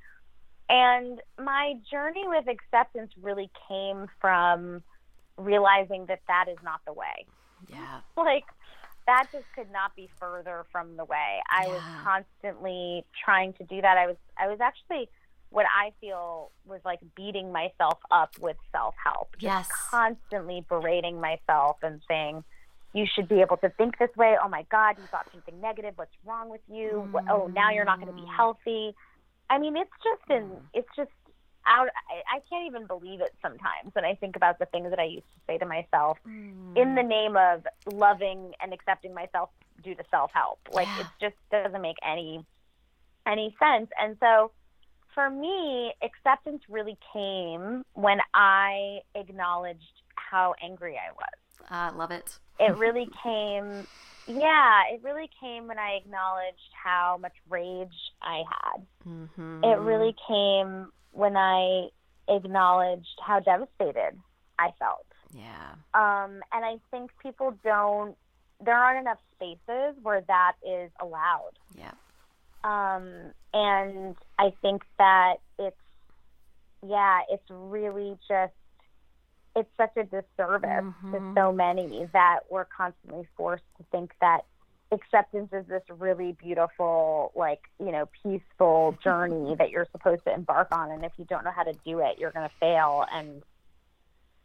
Speaker 2: And my journey with acceptance really came from realizing that that is not the way.
Speaker 1: Yeah.
Speaker 2: Like that just could not be further from the way. I was constantly trying to do that. I was I was actually what I feel was like beating myself up with self-help. Just
Speaker 1: Yes.
Speaker 2: constantly berating myself and saying you should be able to think this way. Oh my God, you thought something negative. What's wrong with you? What- Oh, now you're not going to be mm. healthy. I mean, it's just in, mm. it's just out. I, I can't even believe it sometimes when I think about the things that I used to say to myself mm. in the name of loving and accepting myself due to self help. Like
Speaker 1: Yeah.
Speaker 2: it just doesn't make any any sense. And so for me, acceptance really came when I acknowledged how angry I was
Speaker 1: I love it.
Speaker 2: it really came yeah it really came when i acknowledged how much rage i had
Speaker 1: Mm-hmm.
Speaker 2: it really came when i acknowledged how devastated i felt
Speaker 1: Yeah.
Speaker 2: um, and i think people don't there aren't enough spaces where that is allowed
Speaker 1: Yeah.
Speaker 2: um, and I think that it's yeah, it's really just it's such a disservice to
Speaker 1: Mhm.
Speaker 2: so many that we're constantly forced to think that acceptance is this really beautiful, like you know, peaceful journey that you're supposed to embark on, and if you don't know how to do it, you're going to fail and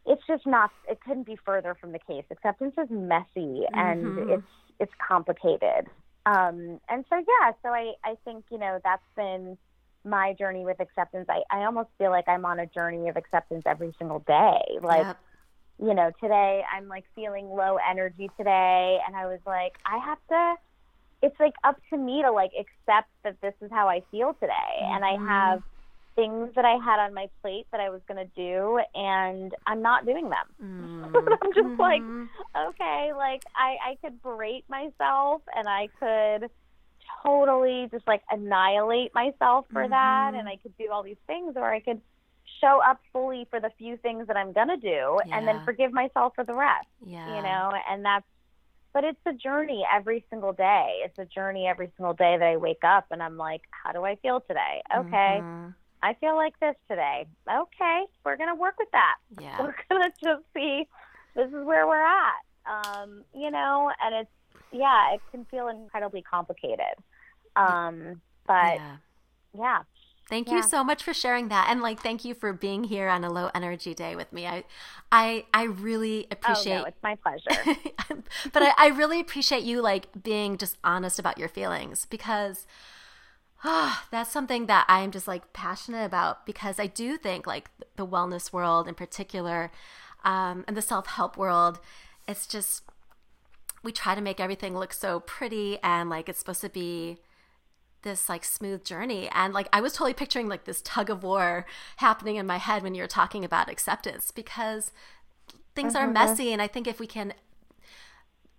Speaker 2: it's just not it couldn't be further from the case acceptance is messy and
Speaker 1: Mhm.
Speaker 2: it's it's complicated um and so yeah so i i think you know that's been my journey with acceptance i i almost feel like i'm on a journey of acceptance every single day like
Speaker 1: Yep.
Speaker 2: you know today i'm like feeling low energy today and i was like i have to it's like up to me to like accept that this is how i feel today and i
Speaker 1: Mhm.
Speaker 2: have things that I had on my plate that I was going to do, and I'm not doing them. Mm. I'm just mm-hmm. like, okay, like I, I could berate myself and I could totally just like annihilate myself for mm-hmm. that, and I could do all these things, or I could show up fully for the few things that I'm going to do yeah. and then forgive myself for the rest. Yeah. You know, and that's but it's a journey every single day. It's a journey every single day that I wake up and I'm like, how do I feel today? Okay. Mm-hmm. I feel like this today. Okay, we're going to work with that. Yeah. We're going to just see this is where we're at. Um, you know, and it's yeah, it can feel incredibly complicated. Um, but yeah. yeah.
Speaker 1: Thank yeah. you so much for sharing that, and like, thank you for being here on a low energy day with me. I, I, I really appreciate. Oh,
Speaker 2: no, it's my pleasure.
Speaker 1: but I, I really appreciate you like being just honest about your feelings because, oh, that's something that I'm just like passionate about because I do think like the wellness world in particular, um, and the self help world, it's just we try to make everything look so pretty and like it's supposed to be this like smooth journey and like i was totally picturing like this tug of war happening in my head when you're talking about acceptance because things are mm-hmm. messy and i think if we can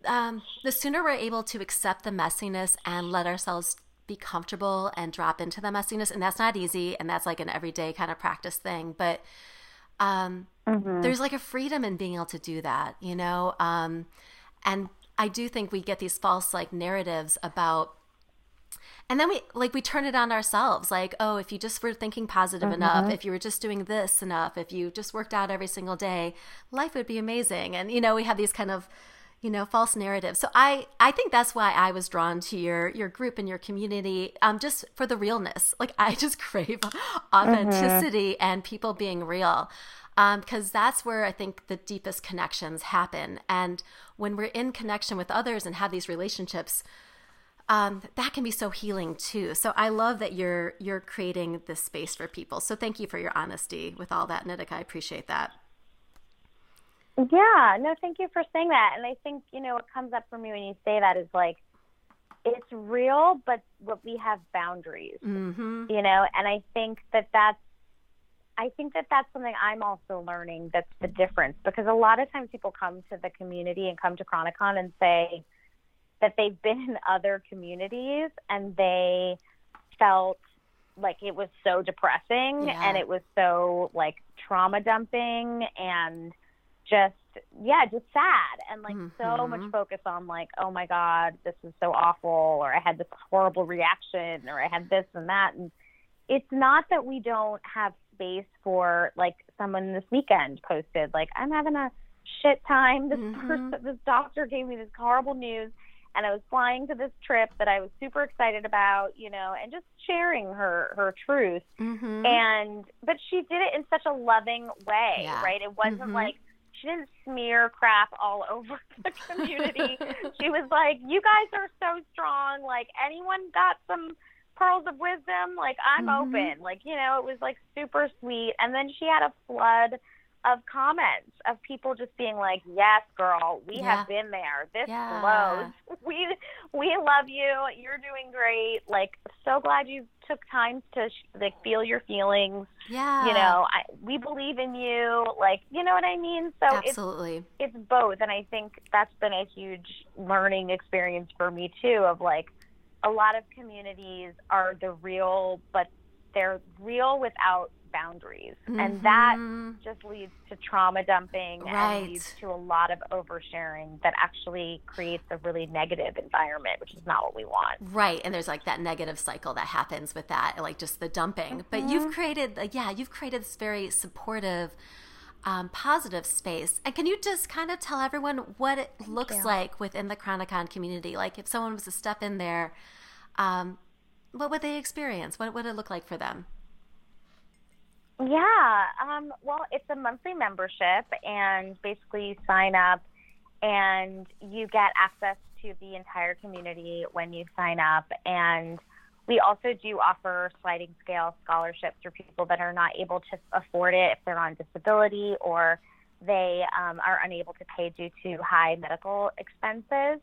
Speaker 1: um, the sooner we're able to accept the messiness and let ourselves be comfortable and drop into the messiness and that's not easy and that's like an everyday kind of practice thing but um, mm-hmm. there's like a freedom in being able to do that you know um, and i do think we get these false like narratives about and then we like we turn it on ourselves like oh if you just were thinking positive mm-hmm. enough if you were just doing this enough if you just worked out every single day life would be amazing and you know we have these kind of you know false narratives so i i think that's why i was drawn to your your group and your community um just for the realness like i just crave authenticity mm-hmm. and people being real um, because that's where I think the deepest connections happen. And when we're in connection with others and have these relationships, um, that can be so healing too. So I love that you're you're creating this space for people. So thank you for your honesty with all that, Nitika. I appreciate that.
Speaker 2: Yeah, no, thank you for saying that. And I think you know what comes up for me when you say that is like it's real, but what we have boundaries. Mm-hmm. You know, and I think that that's I think that that's something I'm also learning. That's the difference because a lot of times people come to the community and come to Chronicon and say that they've been in other communities and they felt like it was so depressing yeah. and it was so like trauma dumping and just yeah just sad and like mm-hmm. so much focus on like oh my god this is so awful or i had this horrible reaction or i had this and that and it's not that we don't have space for like someone this weekend posted like i'm having a shit time this mm-hmm. person this doctor gave me this horrible news and I was flying to this trip that I was super excited about, you know, and just sharing her her truth. Mm-hmm. And but she did it in such a loving way, yeah. right? It wasn't mm-hmm. like she didn't smear crap all over the community. she was like, "You guys are so strong. Like anyone got some pearls of wisdom, like I'm mm-hmm. open." Like, you know, it was like super sweet. And then she had a flood of comments of people just being like, "Yes, girl, we yeah. have been there. This yeah. blows. We we love you. You're doing great. Like, so glad you took time to like feel your feelings. Yeah, you know, I, we believe in you. Like, you know what I mean? So
Speaker 1: absolutely,
Speaker 2: it's, it's both, and I think that's been a huge learning experience for me too. Of like, a lot of communities are the real, but they're real without boundaries. Mm-hmm. And that just leads to trauma dumping right. and leads to a lot of oversharing that actually creates a really negative environment, which is not what we want.
Speaker 1: Right. And there's like that negative cycle that happens with that, like just the dumping. Mm-hmm. But you've created, like, yeah, you've created this very supportive, um, positive space. And can you just kind of tell everyone what it Thank looks you. like within the Chronicon community? Like if someone was to step in there, um, what would they experience? What would it look like for them?
Speaker 2: Yeah. Um, well, it's a monthly membership, and basically you sign up and you get access to the entire community when you sign up. And we also do offer sliding scale scholarships for people that are not able to afford it if they're on disability or they um, are unable to pay due to high medical expenses.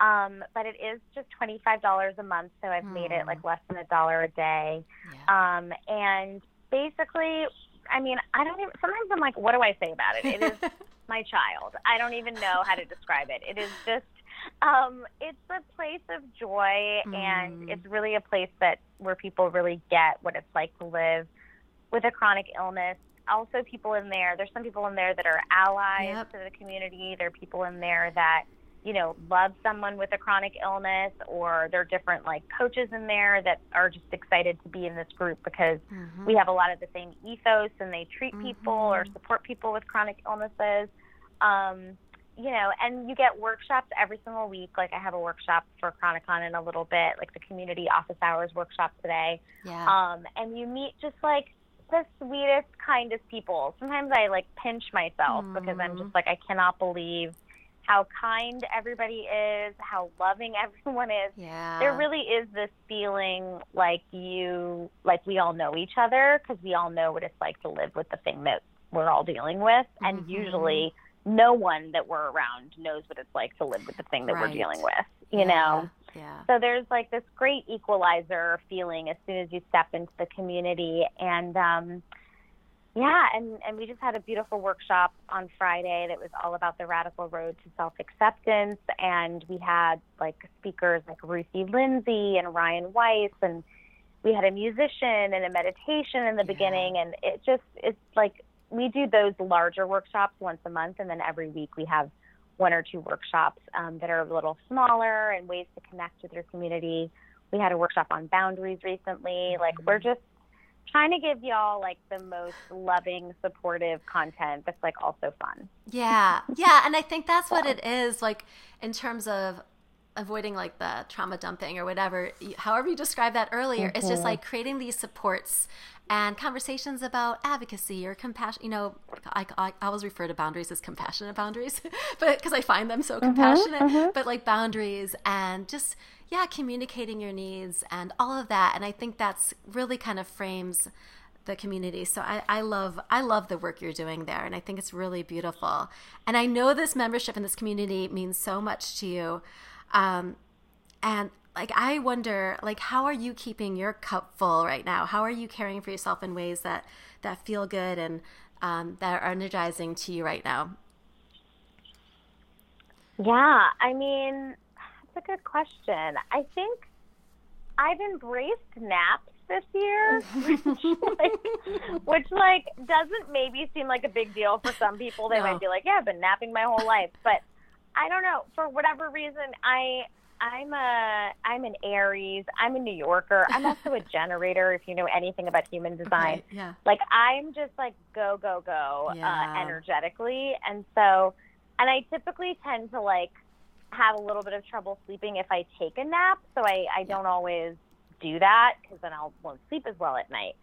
Speaker 2: Um, but it is just $25 a month, so I've mm. made it like less than a dollar a day. Yeah. Um, and basically, I mean, I don't even. Sometimes I'm like, what do I say about it? It is my child. I don't even know how to describe it. It is just. Um, it's a place of joy, mm. and it's really a place that where people really get what it's like to live with a chronic illness. Also, people in there. There's some people in there that are allies yep. to the community. There are people in there that you know, love someone with a chronic illness, or there are different like coaches in there that are just excited to be in this group because mm-hmm. we have a lot of the same ethos and they treat mm-hmm. people or support people with chronic illnesses. Um, you know, and you get workshops every single week. Like I have a workshop for Chronicon in a little bit, like the community office hours workshop today.
Speaker 1: Yeah.
Speaker 2: Um, and you meet just like the sweetest, kindest people. Sometimes I like pinch myself mm. because I'm just like I cannot believe how kind everybody is, how loving everyone is.
Speaker 1: Yeah.
Speaker 2: There really is this feeling like you, like we all know each other because we all know what it's like to live with the thing that we're all dealing with. Mm-hmm. And usually, no one that we're around knows what it's like to live with the thing that right. we're dealing with, you
Speaker 1: yeah.
Speaker 2: know?
Speaker 1: Yeah.
Speaker 2: So there's like this great equalizer feeling as soon as you step into the community. And, um, yeah, and, and we just had a beautiful workshop on Friday that was all about the radical road to self acceptance. And we had like speakers like Ruthie Lindsay and Ryan Weiss, and we had a musician and a meditation in the yeah. beginning. And it just, it's like we do those larger workshops once a month, and then every week we have one or two workshops um, that are a little smaller and ways to connect with your community. We had a workshop on boundaries recently. Like, we're just trying to give y'all like the most loving, supportive content that's like also fun.
Speaker 1: Yeah. Yeah. And I think that's what it is like in terms of avoiding like the trauma dumping or whatever, however you described that earlier. Mm-hmm. It's just mm-hmm. like creating these supports and conversations about advocacy or compassion. You know, I, I, always refer to boundaries as compassionate boundaries, but because I find them so mm-hmm, compassionate, mm-hmm. but like boundaries and just yeah, communicating your needs and all of that. And I think that's really kind of frames the community. So I, I love I love the work you're doing there and I think it's really beautiful. And I know this membership in this community means so much to you. Um, and like I wonder like how are you keeping your cup full right now? How are you caring for yourself in ways that that feel good and um, that are energizing to you right now?
Speaker 2: Yeah, I mean, it's a good question. I think I've embraced naps this year, which, like, which like doesn't maybe seem like a big deal for some people. They no. might be like, "Yeah, I've been napping my whole life," but I don't know. For whatever reason, I I'm a I'm an Aries. I'm a New Yorker. I'm also a generator. If you know anything about human design,
Speaker 1: okay, yeah.
Speaker 2: Like I'm just like go go go uh,
Speaker 1: yeah.
Speaker 2: uh, energetically, and so and I typically tend to like have a little bit of trouble sleeping if I take a nap. So I, I don't always do that because then I won't sleep as well at night.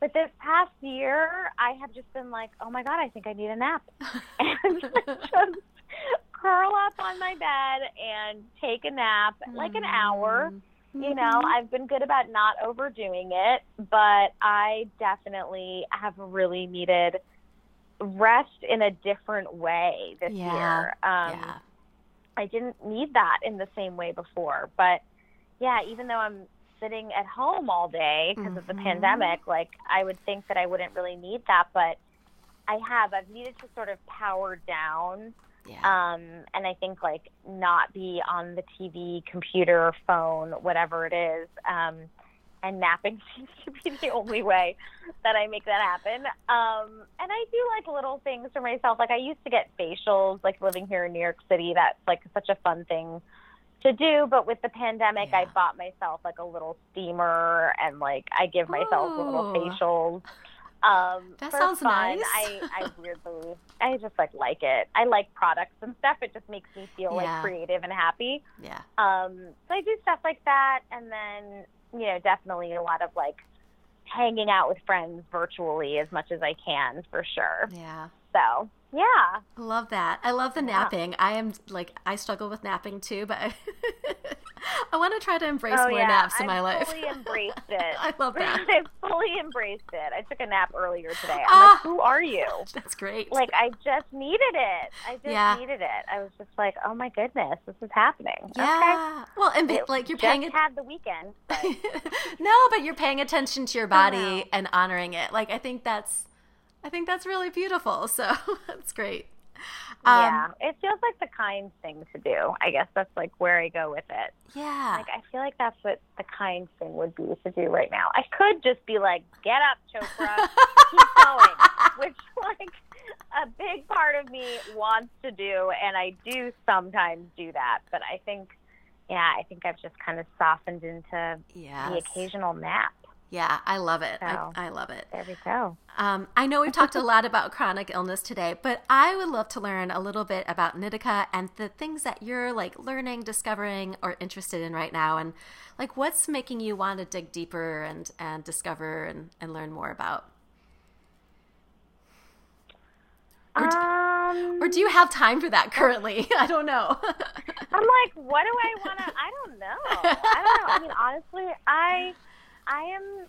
Speaker 2: But this past year, I have just been like, oh my God, I think I need a nap. and just curl up on my bed and take a nap, like an hour. Mm-hmm. You know, I've been good about not overdoing it, but I definitely have really needed rest in a different way this
Speaker 1: yeah.
Speaker 2: year. Um,
Speaker 1: yeah.
Speaker 2: I didn't need that in the same way before. But yeah, even though I'm sitting at home all day because mm-hmm. of the mm-hmm. pandemic, like I would think that I wouldn't really need that, but I have. I've needed to sort of power down.
Speaker 1: Yeah.
Speaker 2: Um, and I think like not be on the TV, computer, phone, whatever it is. Um, and napping seems to be the only way that I make that happen. Um, and I do like little things for myself. Like I used to get facials, like living here in New York City. That's like such a fun thing to do. But with the pandemic, yeah. I bought myself like a little steamer, and like I give myself Ooh. little facials. Um,
Speaker 1: that sounds
Speaker 2: fun.
Speaker 1: nice.
Speaker 2: I, I weirdly, I just like like it. I like products and stuff. It just makes me feel
Speaker 1: yeah.
Speaker 2: like creative and happy.
Speaker 1: Yeah.
Speaker 2: Um, so I do stuff like that, and then you know, definitely a lot of like hanging out with friends virtually as much as I can for sure.
Speaker 1: Yeah.
Speaker 2: So, yeah.
Speaker 1: Love that. I love the napping. I am like I struggle with napping too, but I, want to try to embrace
Speaker 2: oh,
Speaker 1: more
Speaker 2: yeah.
Speaker 1: naps in
Speaker 2: I've
Speaker 1: my life.
Speaker 2: I fully embraced it.
Speaker 1: I love that.
Speaker 2: I fully embraced it. I took a nap earlier today. I'm
Speaker 1: Ah.
Speaker 2: like, who are you?
Speaker 1: That's great.
Speaker 2: Like, I just needed it. I just
Speaker 1: Yeah.
Speaker 2: needed it. I was just like, oh my goodness, this is happening. Okay.
Speaker 1: yeah. Well, and
Speaker 2: It
Speaker 1: like you're
Speaker 2: just
Speaker 1: paying it.
Speaker 2: had the weekend. But
Speaker 1: no, but you're paying attention to your body
Speaker 2: Wow.
Speaker 1: and honoring it. Like I think that's, I think that's really beautiful. So that's great. Um,
Speaker 2: yeah, it feels like the kind thing to do. I guess that's like where I go with it.
Speaker 1: Yeah.
Speaker 2: Like I feel like that's what the kind thing would be to do right now. I could just be like, "Get up, Chopra, keep going," which like a big part of me wants to do, and I do sometimes do that. But I think, yeah, I think I've just kind of softened into
Speaker 1: Yes.
Speaker 2: the occasional nap.
Speaker 1: Yeah, I love it. I,
Speaker 2: So.
Speaker 1: I love it.
Speaker 2: There we go.
Speaker 1: Um, I know we've talked a lot about chronic illness today, but I would love to learn a little bit about Nitika and the things that you're like learning, discovering, or interested in right now, and like what's making you want to dig deeper and and discover and, and learn more about. Or d-
Speaker 2: Um,
Speaker 1: Or do you have time for that currently? I don't know.
Speaker 2: I'm like, what do I want to? I don't know. I don't know. I mean, honestly, I I am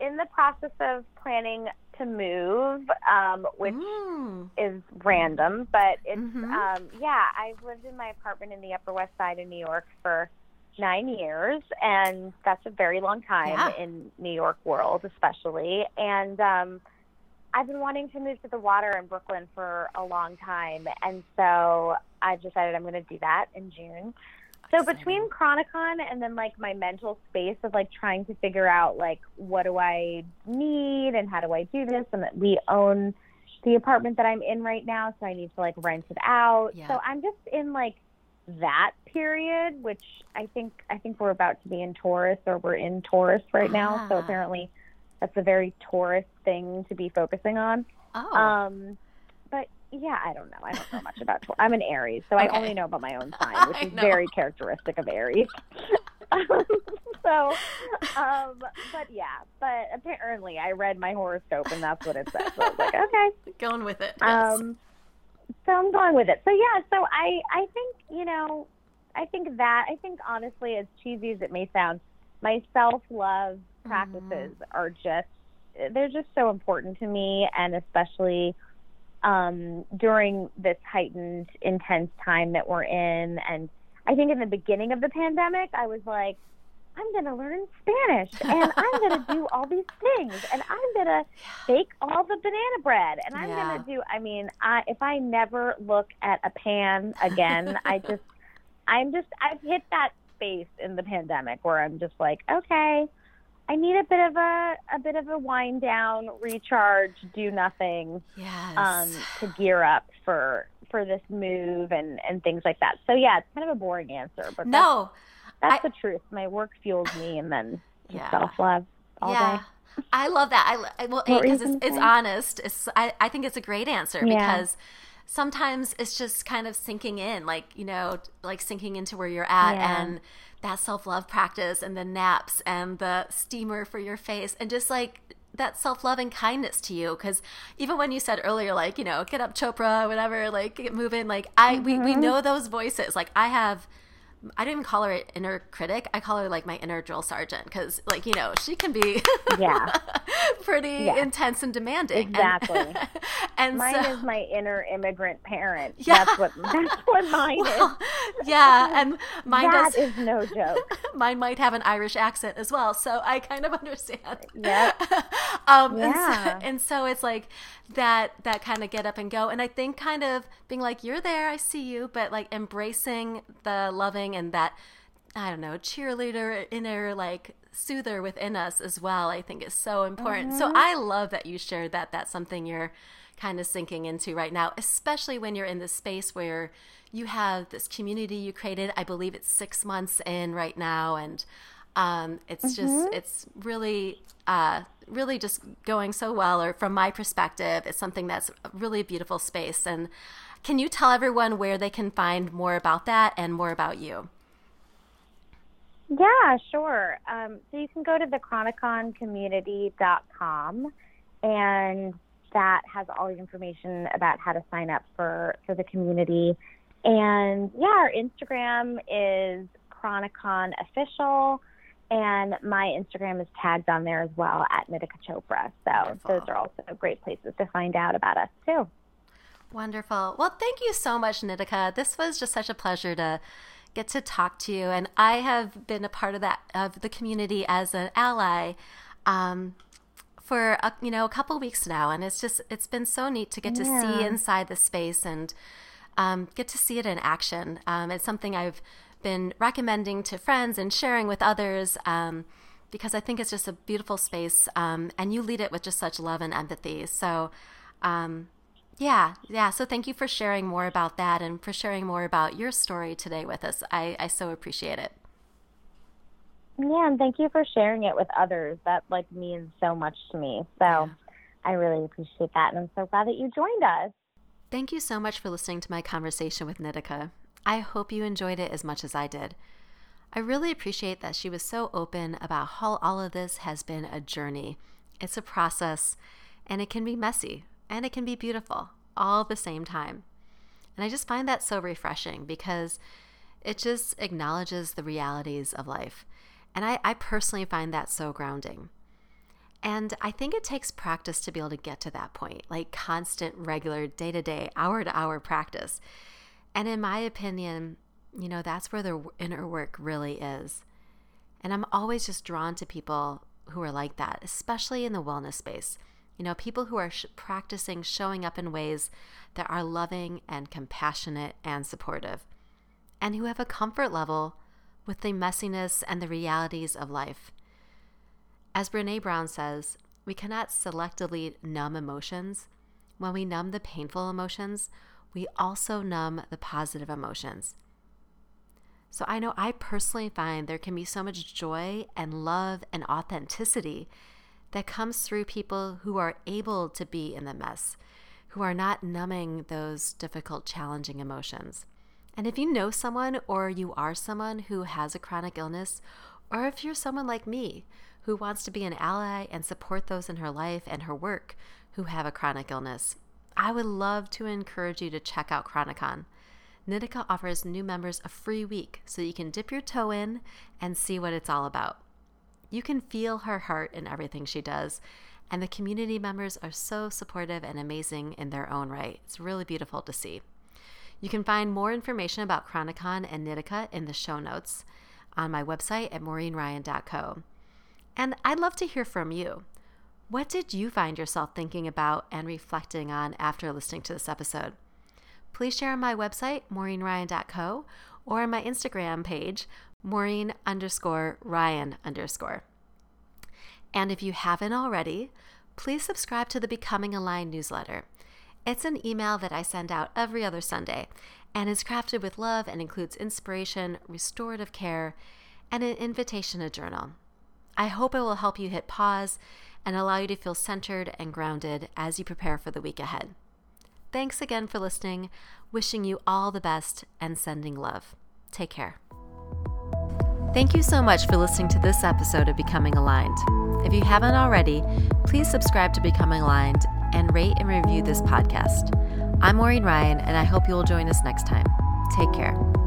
Speaker 2: in the process of planning to move, um, which
Speaker 1: Mm.
Speaker 2: is random, but it's
Speaker 1: Mhm.
Speaker 2: um, yeah. I've lived in my apartment in the Upper West Side of New York for nine years, and that's a very long time
Speaker 1: Yeah.
Speaker 2: in New York world, especially. And um, I've been wanting to move to the water in Brooklyn for a long time, and so I've decided I'm going to do that in June. So between Chronicon and then like my mental space of like trying to figure out like what do I need and how do I do this, and that we own the apartment that I'm in right now, so I need to like rent it out.
Speaker 1: Yeah.
Speaker 2: So I'm just in like that period, which I think I think we're about to be in Taurus or we're in Taurus right now. So
Speaker 1: Ah.
Speaker 2: apparently that's a very Taurus thing to be focusing on.
Speaker 1: Oh,
Speaker 2: Um, yeah, I don't know. I don't know much about Taurus. I'm an Aries, so I only know about my own sign, which is very characteristic of Aries. so, um, but yeah, but apparently I read my horoscope and that's what it said. So I was like, okay.
Speaker 1: going with it. yes.
Speaker 2: Um, so I'm going with it. So yeah, so I I think you know, I think that I think honestly, as cheesy as it may sound, my self love practices are just they're just so important to me, and especially um, during this heightened, intense time that we're in. And I think in the beginning of the pandemic, I was like. I'm going to learn Spanish and I'm going to do all these things and I'm going to bake all the banana bread and I'm
Speaker 1: Yeah.
Speaker 2: going to do I mean I if I never look at a pan again I just I'm just I've hit that space in the pandemic where I'm just like okay I need a bit of a a bit of a wind down recharge do nothing
Speaker 1: yes.
Speaker 2: um to gear up for for this move and and things like that so yeah it's kind of a boring answer but that's,
Speaker 1: no.
Speaker 2: that's
Speaker 1: I-
Speaker 2: the truth my work fuels me and then
Speaker 1: Yeah.
Speaker 2: self love all
Speaker 1: yeah.
Speaker 2: day
Speaker 1: I love that. I, I well,
Speaker 2: What were you
Speaker 1: because it's, it's honest. It's, I, I think it's a great answer
Speaker 2: Yeah.
Speaker 1: because sometimes it's just kind of sinking in, like you know, like sinking into where you're at,
Speaker 2: Yeah.
Speaker 1: and that self love practice, and the naps, and the steamer for your face, and just like that self love and kindness to you. Because even when you said earlier, like you know, get up, Chopra, whatever, like get moving, like I we we mm-hmm. know those voices. Like I have. I don't even call her an inner critic. I call her like my inner drill sergeant because, like, you know, she can be
Speaker 2: Yeah.
Speaker 1: pretty
Speaker 2: Yeah.
Speaker 1: intense and demanding.
Speaker 2: Exactly.
Speaker 1: And,
Speaker 2: Mine
Speaker 1: so,
Speaker 2: is my inner immigrant parent.
Speaker 1: Yeah.
Speaker 2: That's what that's what mine
Speaker 1: well, yeah, and mine
Speaker 2: That
Speaker 1: does.
Speaker 2: is no joke.
Speaker 1: mine might have an Irish accent as well, so I kind of understand.
Speaker 2: Yep.
Speaker 1: um,
Speaker 2: Yeah.
Speaker 1: and, so, and so it's like that that kind of get up and go, and I think kind of being like, "You're there, I see you," but like embracing the loving and that I don't know cheerleader inner like soother within us as well. I think is so important. So mm-hmm. I love that you shared that. That's something you're kind of sinking into right now, especially when you're in this space where you have this community you created. I believe it's six months in right now, and um, it's just it's really uh, really just going so well. Or from my perspective, it's something that's really a really beautiful space. And can you tell everyone where they can find more about that and more about you?
Speaker 2: Yeah, sure. Um, so you can go to thechroniconcommunity.com and that has all the information about how to sign up for, for the community. And yeah, our Instagram is Chronicon Official. And my Instagram is tagged on there as well at Nitika Chopra. So Wonderful. those are also great places to find out about us too.
Speaker 1: Wonderful. Well, thank you so much, Nitika. This was just such a pleasure to get to talk to you, and I have been a part of that of the community as an ally um, for a, you know a couple weeks now, and it's just it's been so neat to get yeah. to see inside the space and um, get to see it in action. Um, it's something I've been recommending to friends and sharing with others um, because I think it's just a beautiful space, um, and you lead it with just such love and empathy. So. Um, yeah, yeah. So thank you for sharing more about that and for sharing more about your story today with us. I, I so appreciate it.
Speaker 2: Yeah, and thank you for sharing it with others. That like means so much to me. So yeah. I really appreciate that, and I'm so glad that you joined us.
Speaker 1: Thank you so much for listening to my conversation with Nitika. I hope you enjoyed it as much as I did. I really appreciate that she was so open about how all of this has been a journey. It's a process, and it can be messy, and it can be beautiful all at the same time. And I just find that so refreshing because it just acknowledges the realities of life. And I, I personally find that so grounding. And I think it takes practice to be able to get to that point, like constant, regular, day to day, hour to hour practice. And in my opinion, you know, that's where the inner work really is. And I'm always just drawn to people who are like that, especially in the wellness space. You know, people who are sh- practicing showing up in ways that are loving and compassionate and supportive, and who have a comfort level with the messiness and the realities of life. As Brene Brown says, we cannot selectively numb emotions. When we numb the painful emotions, we also numb the positive emotions. So I know I personally find there can be so much joy and love and authenticity that comes through people who are able to be in the mess, who are not numbing those difficult, challenging emotions. And if you know someone or you are someone who has a chronic illness, or if you're someone like me who wants to be an ally and support those in her life and her work who have a chronic illness, I would love to encourage you to check out Chronicon. Nitika offers new members a free week so you can dip your toe in and see what it's all about. You can feel her heart in everything she does. And the community members are so supportive and amazing in their own right. It's really beautiful to see. You can find more information about Chronicon and Nitika in the show notes on my website at maureenryan.co. And I'd love to hear from you. What did you find yourself thinking about and reflecting on after listening to this episode? Please share on my website, maureenryan.co, or on my Instagram page, Maureen underscore Ryan underscore. And if you haven't already, please subscribe to the Becoming Aligned newsletter. It's an email that I send out every other Sunday and is crafted with love and includes inspiration, restorative care, and an invitation to journal. I hope it will help you hit pause and allow you to feel centered and grounded as you prepare for the week ahead. Thanks again for listening. Wishing you all the best and sending love. Take care. Thank you so much for listening to this episode of Becoming Aligned. If you haven't already, please subscribe to Becoming Aligned and rate and review this podcast. I'm Maureen Ryan, and I hope you will join us next time. Take care.